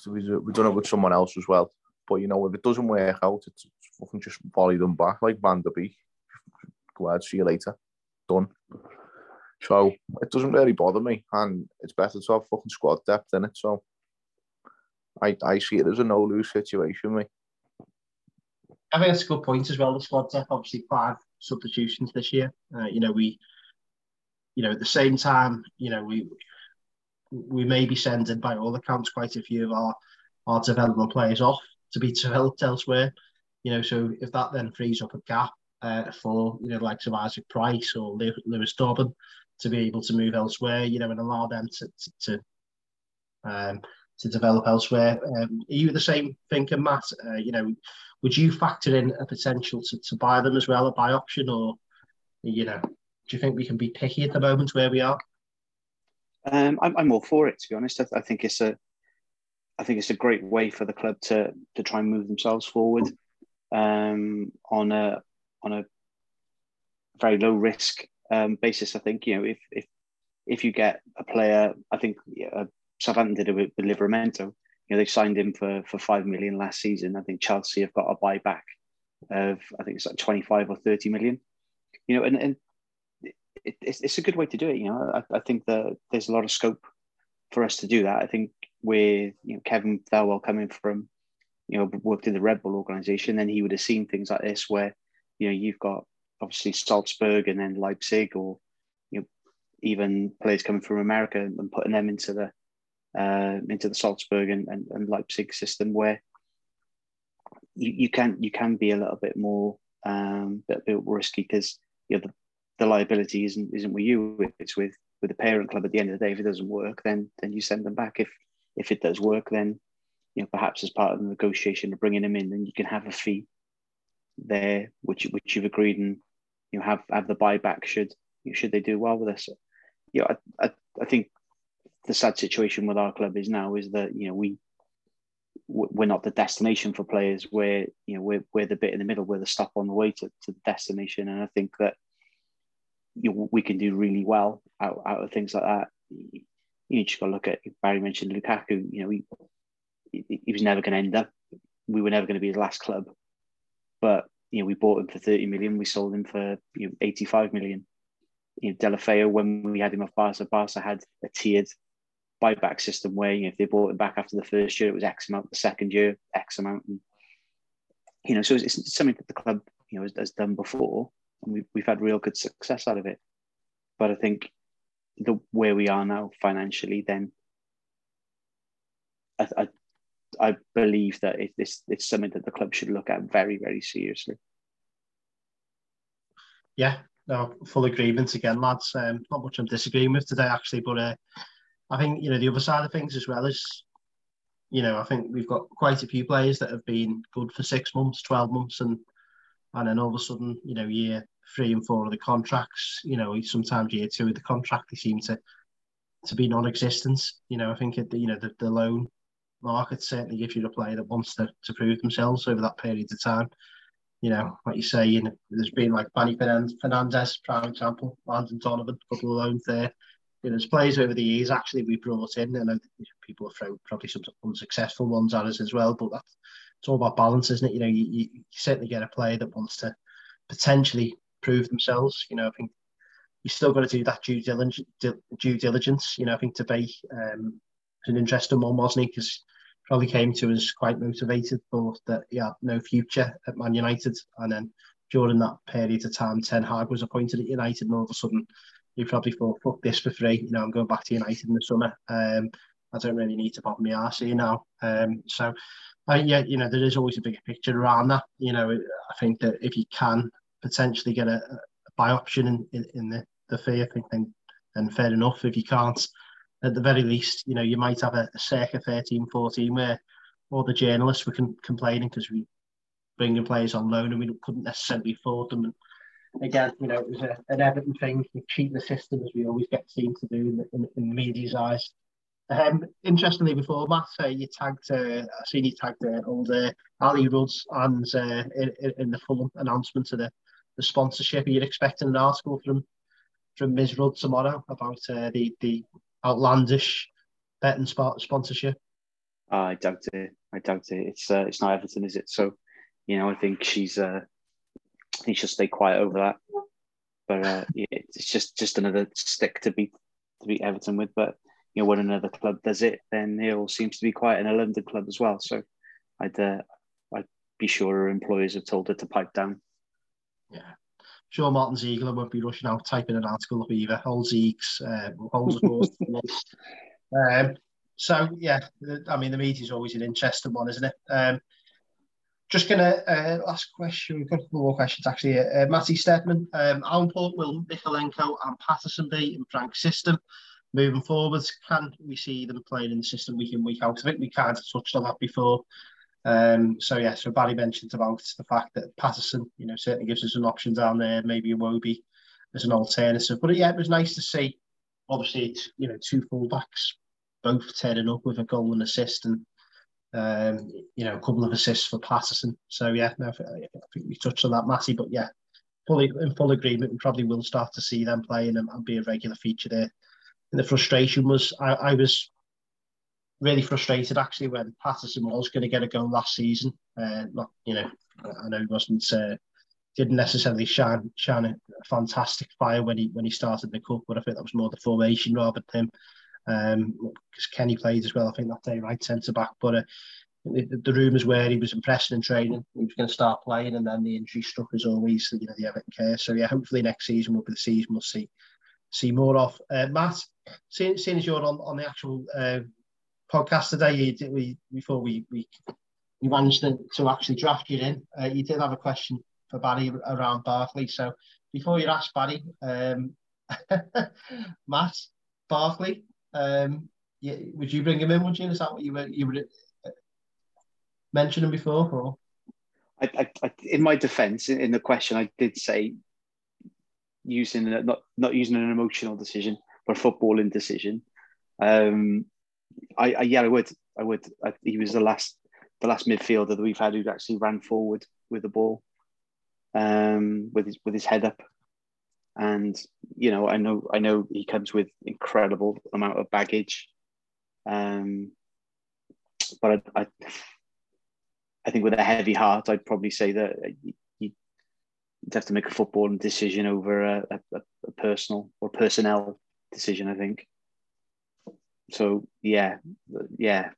we've done it with someone else as well. But you know, if it doesn't work out, it's fucking just volley them back like Van der Beek. Glad see you later. Done. So it doesn't really bother me, and it's better to have fucking squad depth in it. So I I see it as a no lose situation, me. I think that's a good point as well. The squad depth, obviously, five substitutions this year. Uh, you know, we, you know, at the same time, you know, we we may be sending, by all accounts, quite a few of our our development players off to be developed elsewhere. You know, so if that then frees up a gap uh, for you know, like of Isaac Price or Lewis Dobbin to be able to move elsewhere, you know, and allow them to to, to um, to develop elsewhere. Um, are you the same thinker, Matt? Uh, you know, would you factor in a potential to, to buy them as well, a buy option, or you know, do you think we can be picky at the moment where we are? Um, I'm, I'm all for it to be honest. I, I, think it's a, I think it's a great way for the club to to try and move themselves forward um, on a on a very low risk um, basis. I think you know if if if you get a player, I think uh, Southampton did it with, with Livramento know, they signed him for for five million last season. I think Chelsea have got a buyback of I think it's like twenty five or thirty million. You know, and and it, it's it's a good way to do it. You know, I, I think that there's a lot of scope for us to do that. I think with you know Kevin Thelwell coming from you know worked in the Red Bull organization, then he would have seen things like this where you know you've got obviously Salzburg and then Leipzig or you know even players coming from America and putting them into the uh, into the Salzburg and, and, and, Leipzig system where you, you can you can be a little bit more um, bit, bit risky because you know, the, the liability isn't isn't with you it's with with the parent club. At the end of the day if it doesn't work then then you send them back. If if it does work then you know perhaps as part of the negotiation of bringing them in then you can have a fee there which which you've agreed and you know have have the buyback should should they do well with us you know I, I, I think the sad situation with our club is now is that you know we we're not the destination for players. Where you know we're, we're the bit in the middle. We're the stop on the way to, to the destination. And i think that you know, we can do really well out, out of things like that. You, you just got to look at barry mentioned lukaku. You know he, he was never going to end up we were never going to be his last club but you know we bought him for 30 million we sold him for you know 85 million you know Deulofeu when we had him at Barca Barca had a tiered buyback system where you know, if they bought him back after the first year, it was X amount. The second year, X amount. And, you know, so it's, it's something that the club you know has, has, done before, and we've we've had real good success out of it. But I think the where we are now financially, then I, I, I believe that it, it's it's something that the club should look at very very seriously. Yeah, no, full agreement again, lads. Um, not much I'm disagreeing with today, actually, but uh, I think you know the other side of things as well is, you know, I think we've got quite a few players that have been good for six months, twelve months, and and then all of a sudden, you know, year three and four of the contracts, you know, sometimes year two of the contract, they seem to to be non-existent. You know, I think it, you know the, the loan market certainly gives you a player that wants to, to prove themselves over that period of time. You know, like you say, you know, there's been like Manny Fernandes, prime example, Landon Donovan, a couple of loans there you know, there's players over the years actually we brought in, and people have thrown probably some unsuccessful ones at us as well, but that's it's all about balance, isn't it? You know, you, you, certainly get a player that wants to potentially prove themselves. You know, I think you still got to do that due diligence. Due diligence. You know, I think to be um, an interesting one, wasn't he? Because probably came to us quite motivated, thought that he had no future at Man United, and then during that period of time, Ten Hag was appointed at United, and all of a sudden you probably thought, fuck this for free. You know, I'm going back to United in the summer. Um, I don't really need to pop my arse here now. Um, so, uh, yeah, you know, there is always a bigger picture around that. You know, I think that if you can potentially get a, a buy option in, in, in the, the fee, I think then, then fair enough. If you can't, at the very least, you know, you might have a, a circa 13, 14 where all the journalists were complaining because we bringing players on loan and we couldn't necessarily afford them. And again, you know, it was a, an Everton thing, cheat the system as we always get seen to do in the, in, in the media's eyes. Um, interestingly, before Matt, uh, you tagged, uh, I seen you tagged uh, uh, Ali Rudds and uh, in, in the full announcement of the, the sponsorship. Are you expecting an article from from Ms. Rudd tomorrow about uh, the the outlandish betting spot sponsorship? Oh, I doubt it. I doubt it. It's uh, it's not Everton, is it? So, you know, I think she's. Uh, I think she'll stay quiet over that. But uh, yeah, it's just just another stick to beat to beat Everton with. But you know, when another club does it, then it all seems to be quiet in a London club as well. So, I'd uh, I'd be sure her employers have told her to pipe down. Yeah. Sure, Martin Ziegler won't be rushing out typing an article up either. Hold Zeeks, uh, holds of course. um, so yeah, I mean the media's always an interesting one, isn't it? Um, just gonna uh, last question. We've got a couple more questions actually. Uh, Matty Stedman, um, how important will Mykolenko and Patterson be in Frank's system moving forwards? Can we see them playing in the system week in week out? I think we kind of touched on that before. Um, so yeah, so Barry mentioned about the fact that Patterson, you know, certainly gives us an option down there, maybe a Wobie as an alternative. But yeah, it was nice to see. Obviously, it's you know two fullbacks both turning up with a goal and assist, and um, you know a couple of assists for Patterson. So yeah, no, I think we touched on that, Matty. But yeah, fully in full agreement. We probably will start to see them playing and, and be a regular feature there. And the frustration was I, I was really frustrated actually when Patterson was going to get a goal last season. Uh, not, you know, I know he wasn't uh, didn't necessarily shine shine a fantastic fire when he when he started the cup, but I think that was more the formation rather than him. Um, because Kenny played as well, I think that day right centre back. But uh, the, the rumours were he was impressing in training, he was going to start playing, and then the injury struck as always. You know the Everton case. So yeah, hopefully next season will be the season we'll see see more of. Uh, Matt, seeing, seeing as you're on on the actual uh, podcast today, you did, we before we we we managed to, to actually draft you in. Uh, you did have a question for Barry around Barkley. So before you ask Barry, um, Matt Barkley, um, would you bring him in? Would you? Is that what you were you were uh, mentioning before? Or? I, I, I, in my defence, in, in the question, I did say using not not using an emotional decision, but a footballing decision. Um, I, I yeah, I would. I would. I, he was the last the last midfielder that we've had who actually ran forward with the ball, um, with his with his head up, and you know I know I know he comes with incredible amount of baggage, um, but I, I, I think with a heavy heart I'd probably say that you, would have to make a footballing decision over a, a, a personal or personnel decision. I think. So yeah, yeah,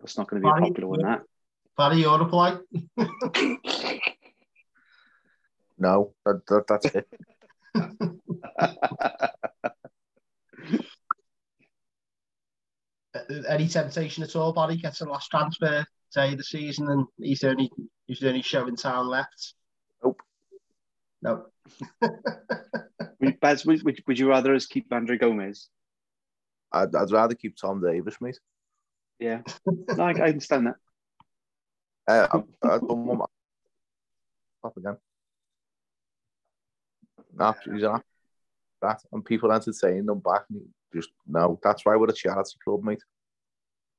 that's not going to be Barry, a popular one. That Barry, your reply? no, that, that, that's it. Any temptation at all, Barry? Gets a last transfer day of the season, and he's the only he's the only show in town left. Nope. No. Baz, would, would, would you rather us keep Andre Gomes? I'd, I'd rather keep Tom Davies, mate. Yeah, no, I, I understand that. Uh, I, I don't want my up again. No, he's an that, and people entertain them back. Just no, that's why we're a charity club, mate.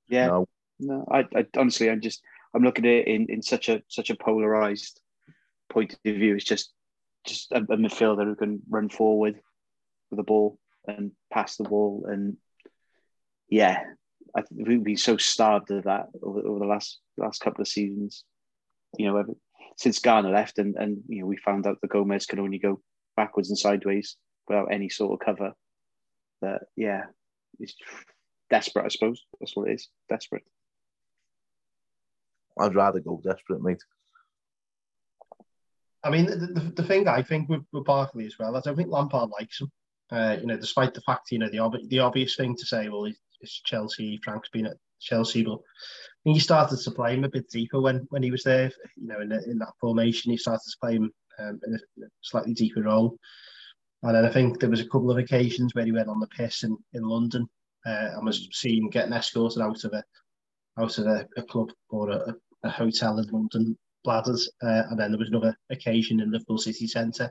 Yeah, no, no I, I honestly, I'm just, I'm looking at it in, in such a such a polarized point of view. It's just just a, a midfielder who can run forward with the ball and pass the ball and yeah, I think we've been so starved of that over, over the last last couple of seasons. You know, ever, since Gana left, and and you know we found out that Gomez can only go backwards and sideways without any sort of cover. That yeah, it's desperate. I suppose that's what it is. Desperate. I'd rather go desperate, mate. I mean, the, the, the thing I think with, with Barkley as well, I don't think Lampard likes him. Uh, you know, despite the fact, you know, the, ob- the obvious thing to say, well, it's Chelsea. Frank's been at Chelsea, but I think he started to play him a bit deeper when when he was there. You know, in, the, in that formation, he started to play him um, in a slightly deeper role. And then I think there was a couple of occasions where he went on the piss in, in London uh, and was seen getting escorted out of a out of a, a club or a, a, hotel in London, Bladders. Uh, and then there was another occasion in Liverpool City Centre,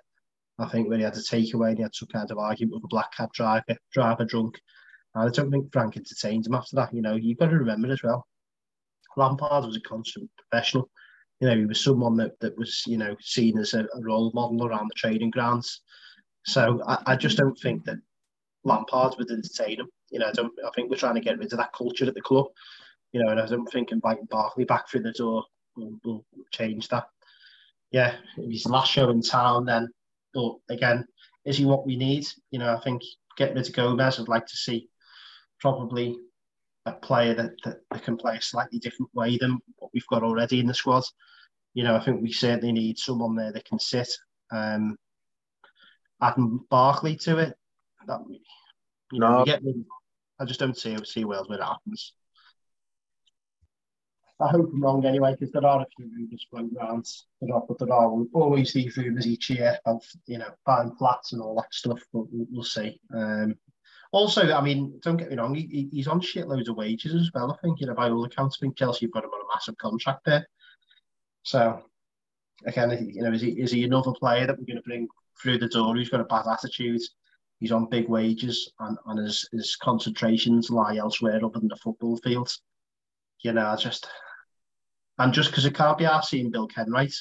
I think, where he had a takeaway and he had some kind of argument with a black cab driver, driver drunk. I don't think Frank entertained him after that. You know, you've got to remember as well, Lampard was a constant professional. You know, he was someone that, that was, you know, seen as a, a role model around the training grounds. So I, I just don't think that Lampard would entertain him. You know, I don't. I think we're trying to get rid of that culture at the club. You know, and I don't think inviting Barkley back through the door will, will change that. Yeah, his last show in town, then. But again, is he what we need? You know, I think getting rid of Gomez, I'd like to see probably a player that, that, that can play a slightly different way than what we've got already in the squad. You know, I think we certainly need someone there that can sit. Um, adding Barkley to it, that you know, No. get rid- I just don't see see Wales where it happens. I hope I'm wrong anyway, because there are a few rumours floating around. There are, but there are always these rumours each year of you know buying flats and all that stuff. But we'll, we'll see. Um, also, I mean, don't get me wrong, he, he- he's on shitloads of wages as well. I think you know by all accounts, I think Chelsea have got him on a massive contract there. So again, you know, is he is he another player that we're going to bring through the door who's got a bad attitude? He's on big wages and, and his, his concentrations lie elsewhere other than the football field. You know, I just and just because it can't be our seeing Bill Kenwright,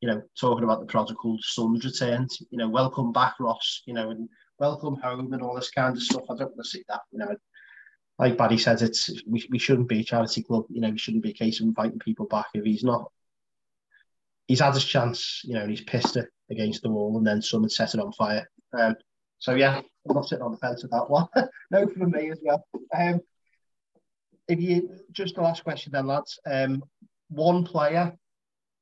you know, talking about the prodigal son's returned, you know, welcome back, Ross, you know, and welcome home and all this kind of stuff. I don't want to see that, you know. Like Barry says, it's we, we shouldn't be a charity club, you know, we shouldn't be a case of inviting people back if he's not he's had his chance, you know, and he's pissed it against the wall, and then someone set it on fire. Um, so yeah, I'm not sitting on the fence with that one. no, from me as well. Um, if you just the last question then, lads. Um, one player.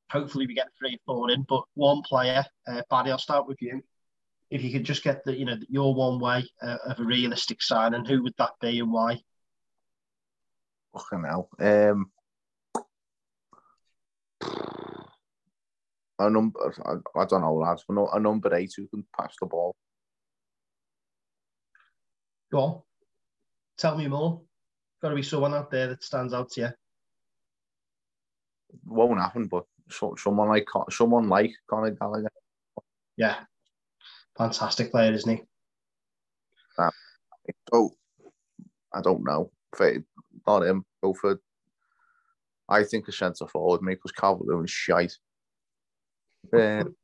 Hopefully we get three or four in, but one player. Uh, Barry, I'll start with you. If you could just get the, you know, your one way uh, of a realistic signing, who would that be and why? Fucking hell. Um, a number, I, I don't know, lads. Nu- a number eight who can pass the ball. Go on. Tell me more. Got to be someone out there that stands out to you. Won't happen, but so, someone like someone like Conor Gallagher. Yeah, fantastic player, isn't he? Oh, I don't know. Not him. Go for. I think a centre forward, mate, because Calvert Lewin is shite. Um,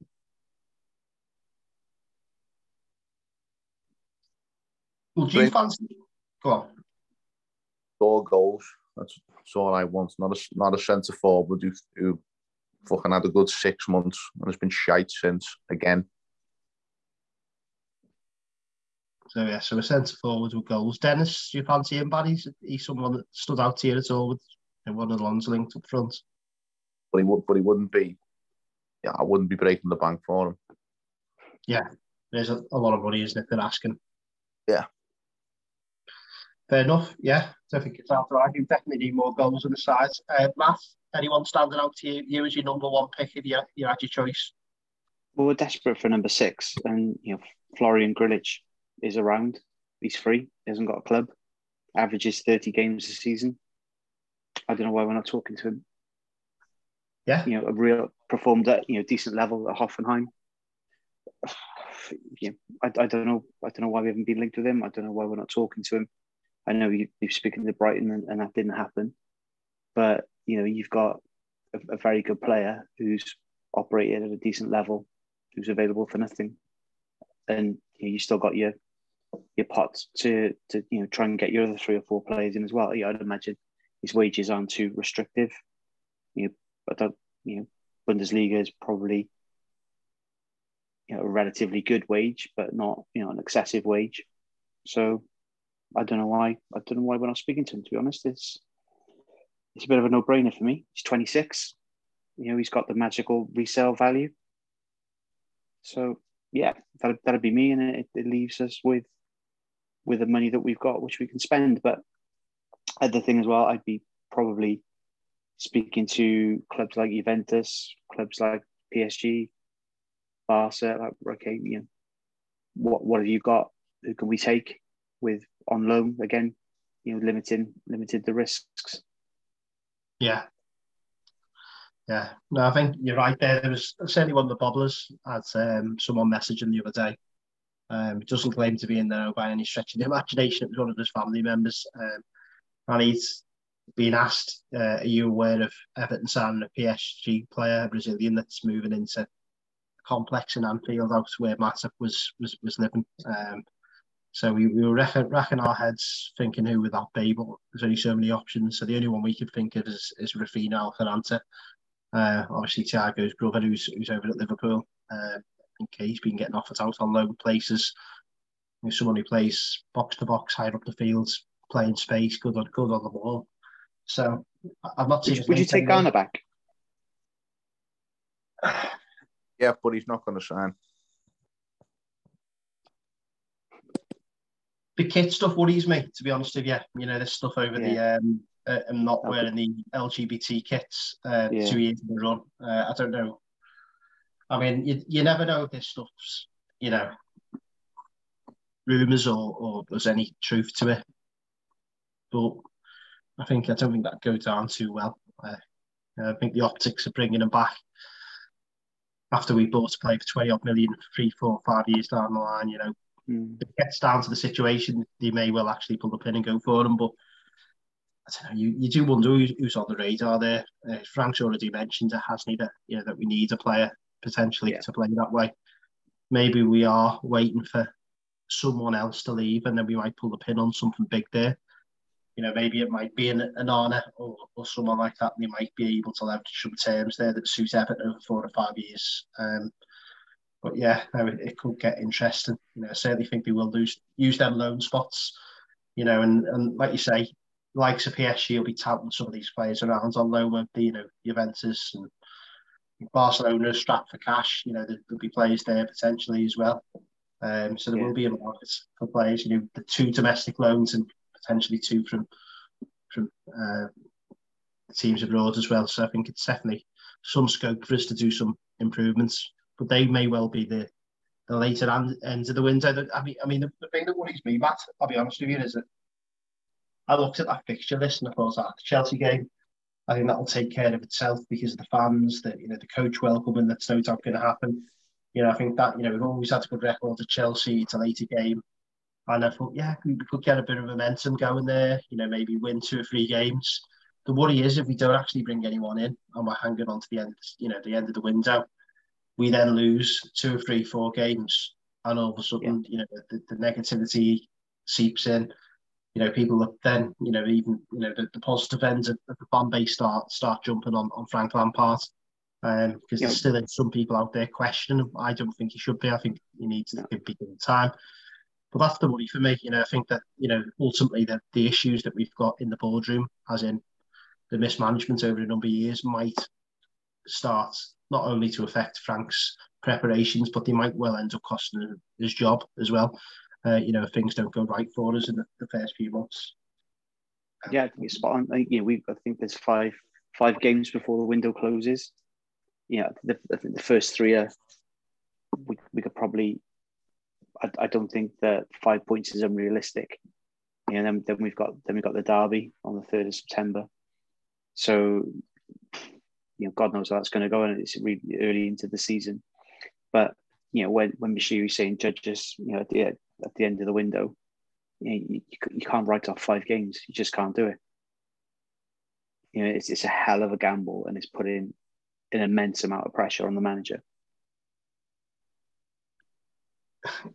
Well, do you fancy? Go on. four goals. That's, that's all I want. Not a not a centre forward who, who fucking had a good six months and has been shite since again. So yeah, so a centre forward with goals. Dennis, do you fancy him, Barry? He's, he's someone that stood out here at all with you know, one of the ones linked up front. But he would, but he wouldn't be. Yeah, I wouldn't be breaking the bank for him. Yeah, there's a, a lot of money, isn't it? They're asking. Yeah. Fair enough. Yeah, don't think it's hard to argue. Definitely need more goals on the sides. Uh, Matt, anyone standing out to you? You as your number one pick if you, you had your choice. Well, we're desperate for number six, and you know Florian Grillitsch is around. He's free. He hasn't got a club. Averages thirty games a season. I don't know why we're not talking to him. Yeah. You know, a real performed at you know decent level at Hoffenheim. Yeah, I, I don't know. I don't know why we haven't been linked with him. I don't know why we're not talking to him. I know you, you're speaking to Brighton, and, and that didn't happen. But you know, you've got a, a very good player who's operated at a decent level, who's available for nothing, and you, know, you still got your your pots to to you know try and get your other three or four players in as well. Yeah, I'd imagine his wages aren't too restrictive. You know, but that you know, Bundesliga is probably you know a relatively good wage, but not you know an excessive wage. So I don't know why I don't know why we're not speaking to him. To be honest, it's it's a bit of a no brainer for me. He's 26. You know, he's got the magical resale value. So yeah, that that'd be me, and it, it leaves us with with the money that we've got, which we can spend. But other thing as well, I'd be probably speaking to clubs like Juventus, clubs like PSG, Barca, like okay, you know, what what have you got? Who can we take with on loan again? You know, limiting limited the risks. Yeah. Yeah, no, I think you're right there. There was certainly one of the bobblers had um, someone messaging the other day. Um, doesn't claim to be in there by any stretch of the imagination. It was one of his family members. Um, and he's been asked, uh, are you aware of Everton signing a PSG player, a Brazilian that's moving into a complex in Anfield out where Matip was was was living? Um, so we, we were racking, racking our heads thinking who would that be, but there's only so many options. So the only one we could think of is, is Rafinha Alcantara. Uh, obviously, Thiago's brother, who's, who's over at Liverpool. Uh, think he's been getting offered out on loan places. He's someone who plays box to box, higher up the fields, playing space, good on good on the ball. So I'm not. Would, would you take Gana back? yeah, but he's not going to sign. The kit stuff worries me, to be honest with you. You know, this stuff over yeah. the um, uh, and not wearing the LGBT kits uh, yeah. two years in a run. Uh, I don't know. I mean, you, you never know if this stuff's, you know, rumours or, or there's any truth to it. But I think I don't think that goes down too well. Uh, I think the optics of bringing him back after we bought a play for 20 odd million, three, four, five years down the line, you know, mm. it gets down to the situation, they may well actually pull the pin and go for him. But I don't know, you, you do wonder who's, who's on the radar there. Uh, Frank's already mentioned it, hasn't he, that, you know, that we need a player potentially yeah. to play that way. Maybe we are waiting for someone else to leave and then we might pull the pin on something big there. You know, maybe it might be an, an Arna or, or someone like that, and they might be able to leverage some terms there that suit Everton over four or five years. Um, but yeah, no, it, it, could get interesting. You know, I certainly think they will lose use them loan spots. You know, and, and like you say, likes of PSG will be touting some of these players around on loan with the, you know, Juventus and Barcelona strapped for cash. You know, there, will be players there potentially as well. Um, so there yeah. will be a market for players. You know, the two domestic loans and potentially two from from uh, teams abroad as well. So I think it's definitely some scope for us to do some improvements. But they may well be the the later end, end of the window. I mean, I mean, the, the thing that worries me, Matt, I'll be honest with you, is that I looked at that fixture list and I thought, ah, the Chelsea game, I think that'll take care of itself because of the fans, that you know, the coach welcome, and that's no doubt going to happen. You know, I think that you know we've always had a good record at Chelsea. It's a later game, and I thought, yeah, we could get a bit of momentum going there. You know, maybe win two or three games. The worry is if we don't actually bring anyone in and we're hanging on to the end, you know, the end of the window, we then lose two or three, four games, and all of a sudden, yeah. you know, the, the negativity seeps in you know, people then, you know, even, you know, the, the positive ends of, of the fan base start start jumping on, on Frank Lampard. Um, because yeah. there's still some people out there questioning. I don't think he should be. I think he needs to give people time. But that's the worry for me. You know, I think that, you know, ultimately that the issues that we've got in the boardroom, as in the mismanagement over a number of years, might start not only to affect Frank's preparations, but they might well end up costing his job as well uh, you know, things don't go right for us in the, the first few months. Yeah, I think it's spot on. I, you know, we I think there's five five games before the window closes. Yeah, the, I think the first three are we, we could probably. I, I don't think that five points is unrealistic. You know, then then we've got then we've got the derby on the third of September. So, you know, God knows how that's going to go, and it's really early into the season. But you know, when when is saying judges, you know, the at the end of the window, you, know, you, you can't write off five games. You just can't do it. You know, it's, it's a hell of a gamble and it's putting an immense amount of pressure on the manager.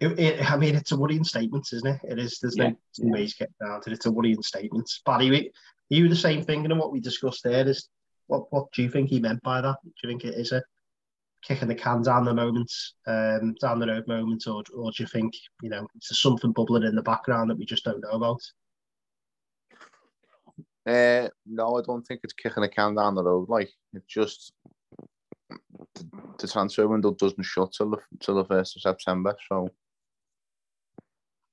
It, it, I mean, it's a worrying statement, isn't it? It is. There's yeah, no yeah. ways getting around it. It's a worrying statement. Barry, you the same thing, and what we discussed there is what what do you think he meant by that? Do you think it is a kicking the can down the moment, um, down the road moment, or or do you think you know there's something bubbling in the background that we just don't know about? Uh, no, I don't think it's kicking a can down the road. Like it's just the, the transfer window doesn't shut till the till the first of September. So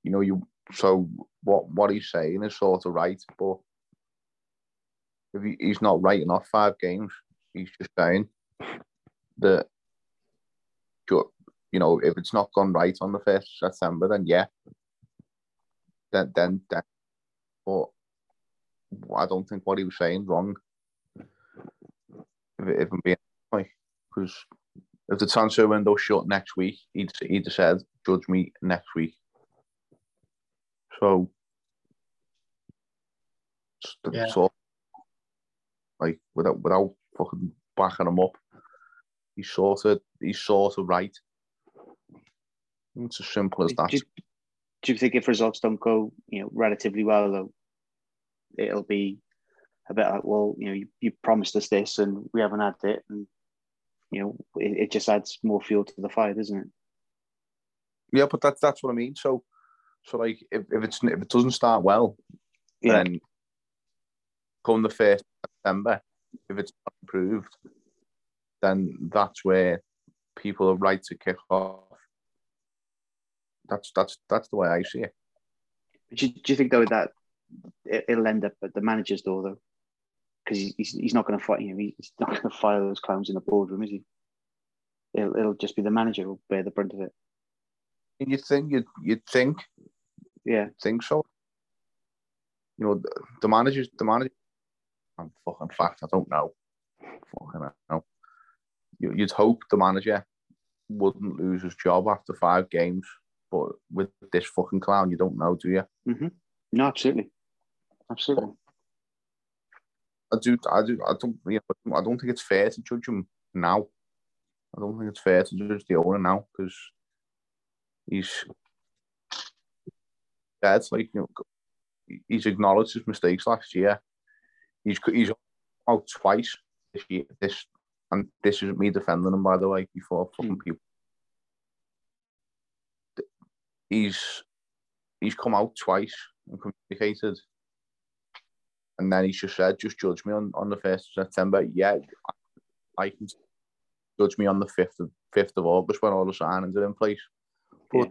you know you so what what he's saying is sort of right, but if he, he's not writing off five games, he's just saying that you know, if it's not gone right on the first September, then yeah, then then then. But I don't think what he was saying wrong. If, if I'm being like, because if the transfer window shut next week, he'd he'd said, "Judge me next week." So, Yeah. so like without without fucking backing him up, he's sort of he's sort of right. It's as simple as that. Do, you- do you think if results don't go, you know, relatively well though, it'll be a bit like, well, you know, you, you promised us this and we haven't had it, and you know, it, it just adds more fuel to the fire, doesn't it? Yeah, but that's that's what I mean. So, so like if, if it's if it doesn't start well, Yeah. then come the first September, if it's not improved, then that's where people are right to kick off. That's that's that's the way I see it. Do you, do you think though that it, it'll end up at the manager's door though? Because he's, he's not going to fight. Know, he's not going to fire those clowns in the boardroom, is he? It'll, it'll just be the manager who'll bear the brunt of it. And you think you'd you'd think Yeah, think so. You know, the, the managers, the manager. I'm fucking fact. I don't know. Fucking know. You, you'd hope the manager wouldn't lose his job after five games, but with this fucking clown, you don't know, do you? Mm-hmm. no, absolutely, absolutely. I do. I do. I don't. You know, I don't think it's fair to judge him now. I don't think it's fair to judge the owner now because he's. Yeah, it's like you know, he's acknowledged his mistakes last year. He's he's out twice this year. This and this isn't me defending him by the way. Before hmm. fucking people, he's he's come out twice and communicated and then he's just said, just judge me on, on the first of September. Yeah, I, I can judge me on the fifth of fifth of August when all the signings are in place. But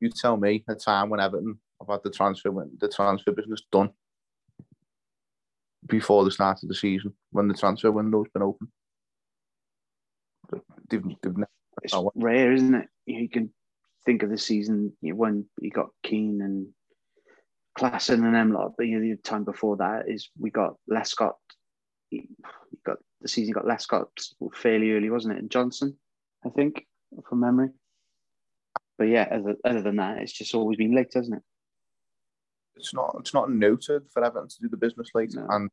you tell me a time when Everton have had the transfer when the transfer business done before the start of the season when the transfer window's been open. They've, they've It's rare, isn't it? You, can think of the season you know, when you got Keane and Klaassen and them lot, but you know, the time before that is we got Lescott. You got the season got Lescott fairly early, wasn't it? And Johnson, I think, from memory. But yeah, other, other than that, it's just always been late, hasn't it? it's not it's not noted for Everton to do the business late. No. And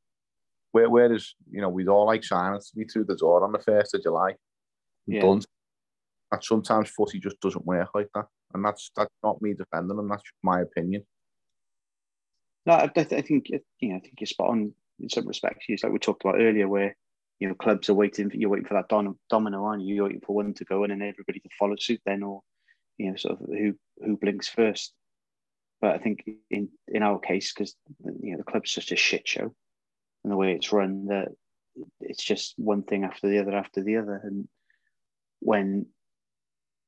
where where is you know we'd all like signings to be through the door on the first of July. Yeah. Done. And sometimes footy just doesn't work like that. And that's that's not me defending them, that's just my opinion. No, I, I think you know, I think you're spot on in some respects. It's like we talked about earlier, where you know clubs are waiting. For, you're waiting for that dom- domino, aren't you? You're waiting for one to go, in and then everybody to follow suit. Then, or you know, sort of who who blinks first. But I think in in our case, because you know the club's such a shit show, and the way it's run, that it's just one thing after the other after the other. And when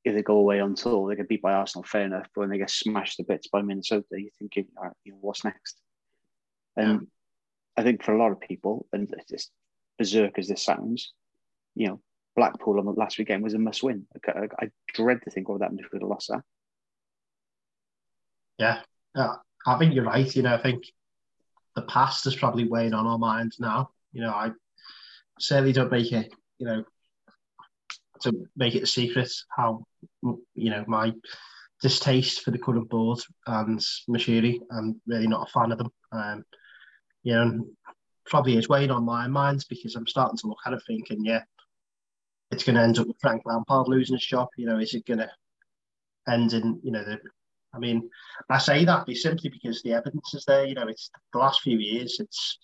if they go away on tour, they get beat by Arsenal, fair enough. But when they get smashed to bits by Minnesota, you're thinking, all right, you know, what's next? And I think for a lot of people, and it's just berserk as this sounds, you know, Blackpool on the last weekend was a must win. I, I, I dread to think what would happen if we'd have lost that. Yeah, yeah, I think you're right. You know, I think the past is probably weighing on our minds now. You know, I certainly don't make it, you know, to make it a secret how, you know, my distaste for the current board and Moshiri. I'm really not a fan of them. Um, you know, probably is weighing on my mind because I'm starting to look at it thinking, yeah, it's going to end up with Frank Lampard losing his job. You know, is it going to end in, you know, the, I mean, I say that simply because the evidence is there. You know, it's the last few years. It's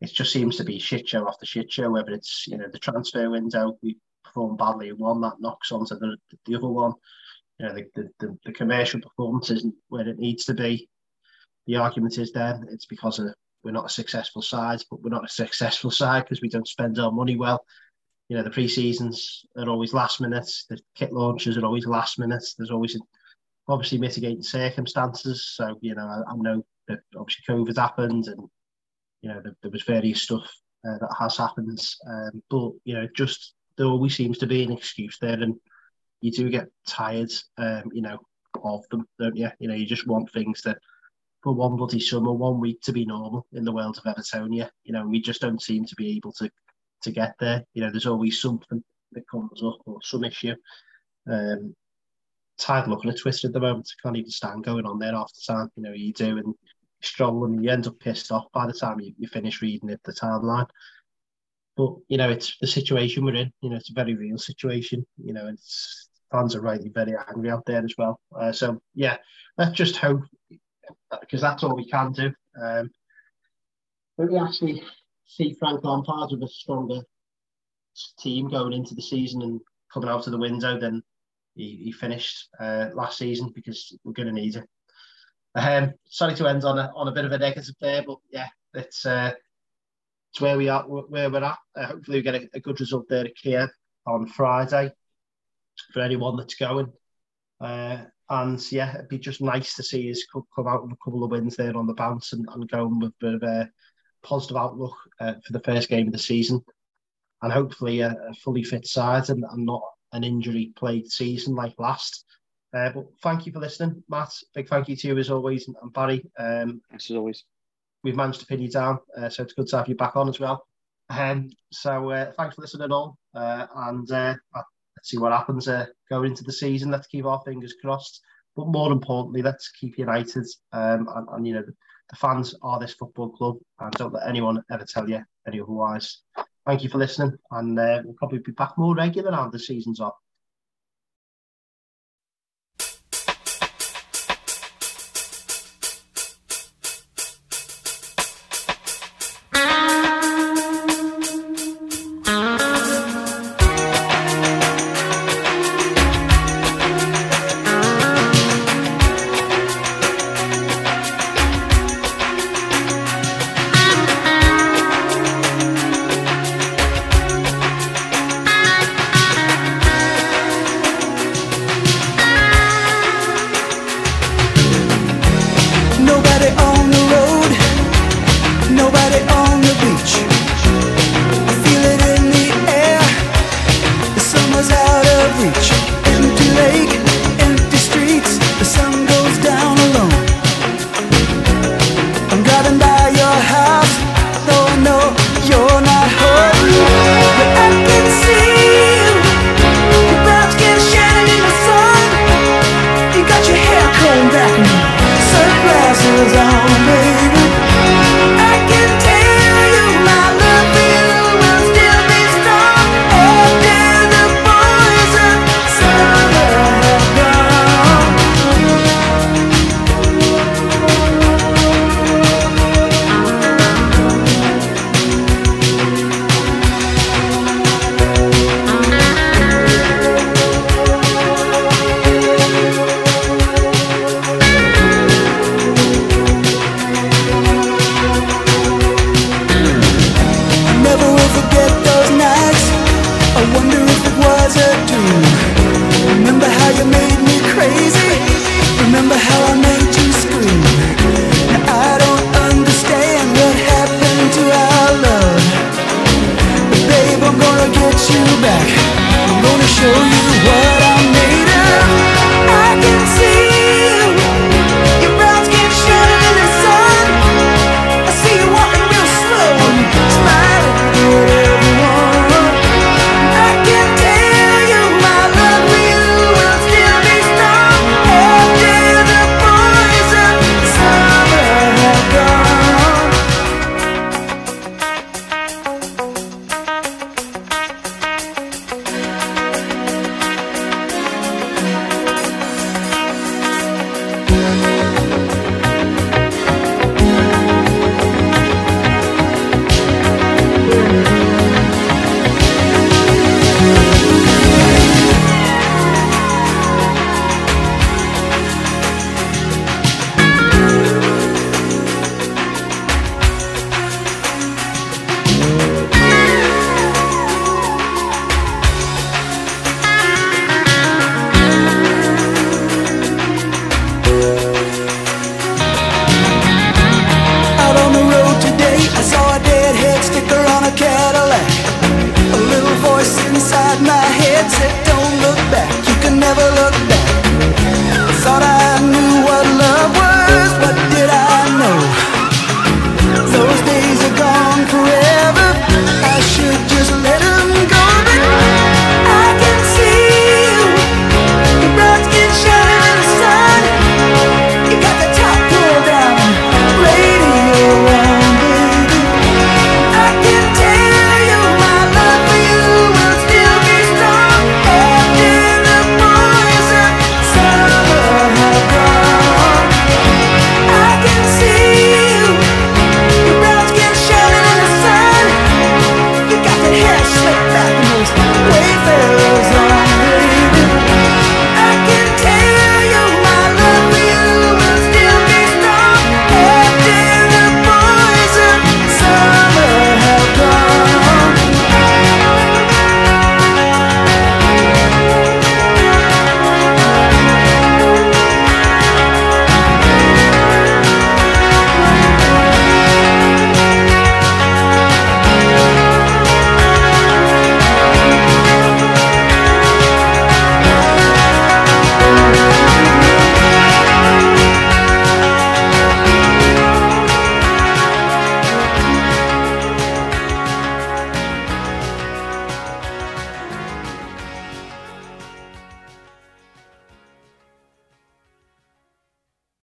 it just seems to be shit show after shit show. Whether it's you know the transfer window, we perform badly in one that knocks onto the the other one. You know, the the, the, the commercial performance isn't where it needs to be. The argument is then it's because of we're not a successful side, but we're not a successful side because we don't spend our money well. You know, the pre-seasons are always last minutes. The kit launches are always last minutes. There's always obviously mitigating circumstances. So, you know, I, I know that obviously COVID happened and, you know, there, there was various stuff uh, that has happened. Um, but, you know, just there always seems to be an excuse there. And you do get tired, um, you know, of them, don't you? You know, you just want things to for one bloody summer, one week to be normal in the world of Evertonia. You know, we just don't seem to be able to to get there. You know, there's always something that comes up or some issue. Um, tired looking at Twitter at the moment. I can't even stand going on there after time. You know, you do and strong and you end up pissed off by the time you, you finish reading it, the timeline. But you know, it's the situation we're in. You know, it's a very real situation. You know, it's fans are rightly very angry out there as well. Uh, so yeah, let's just hope because that's all we can do. Um, but we actually see Frank Lampard with a stronger team going into the season and coming out of the window than he, he finished uh, last season because we're going to need it. Um, sorry to end on a on a bit of a negative there, but yeah, it's uh, it's where we are, where we're at. Uh, hopefully, we get a, a, good result there at Kiev on Friday for anyone that's going. Uh, and yeah, it'd be just nice to see us come out with a couple of wins there on the bounce and, and going with a a positive outlook uh, for the first game of the season. And hopefully, a, a fully fit side and, and not an injury plagued season like last. Uh, but thank you for listening, Matt. Big thank you to you as always, and, and Barry. Um, Thanks as always. We've managed to pin you down, uh, so it's good to have you back on as well. Um, so uh, thanks for listening all, uh, and uh, let's see what happens uh, going into the season. Let's keep our fingers crossed, but more importantly, let's keep united. Um, and, and you know, the, fans are this football club, and don't let anyone ever tell you any otherwise. Thank you for listening, and uh, we'll probably be back more regular now the season's off.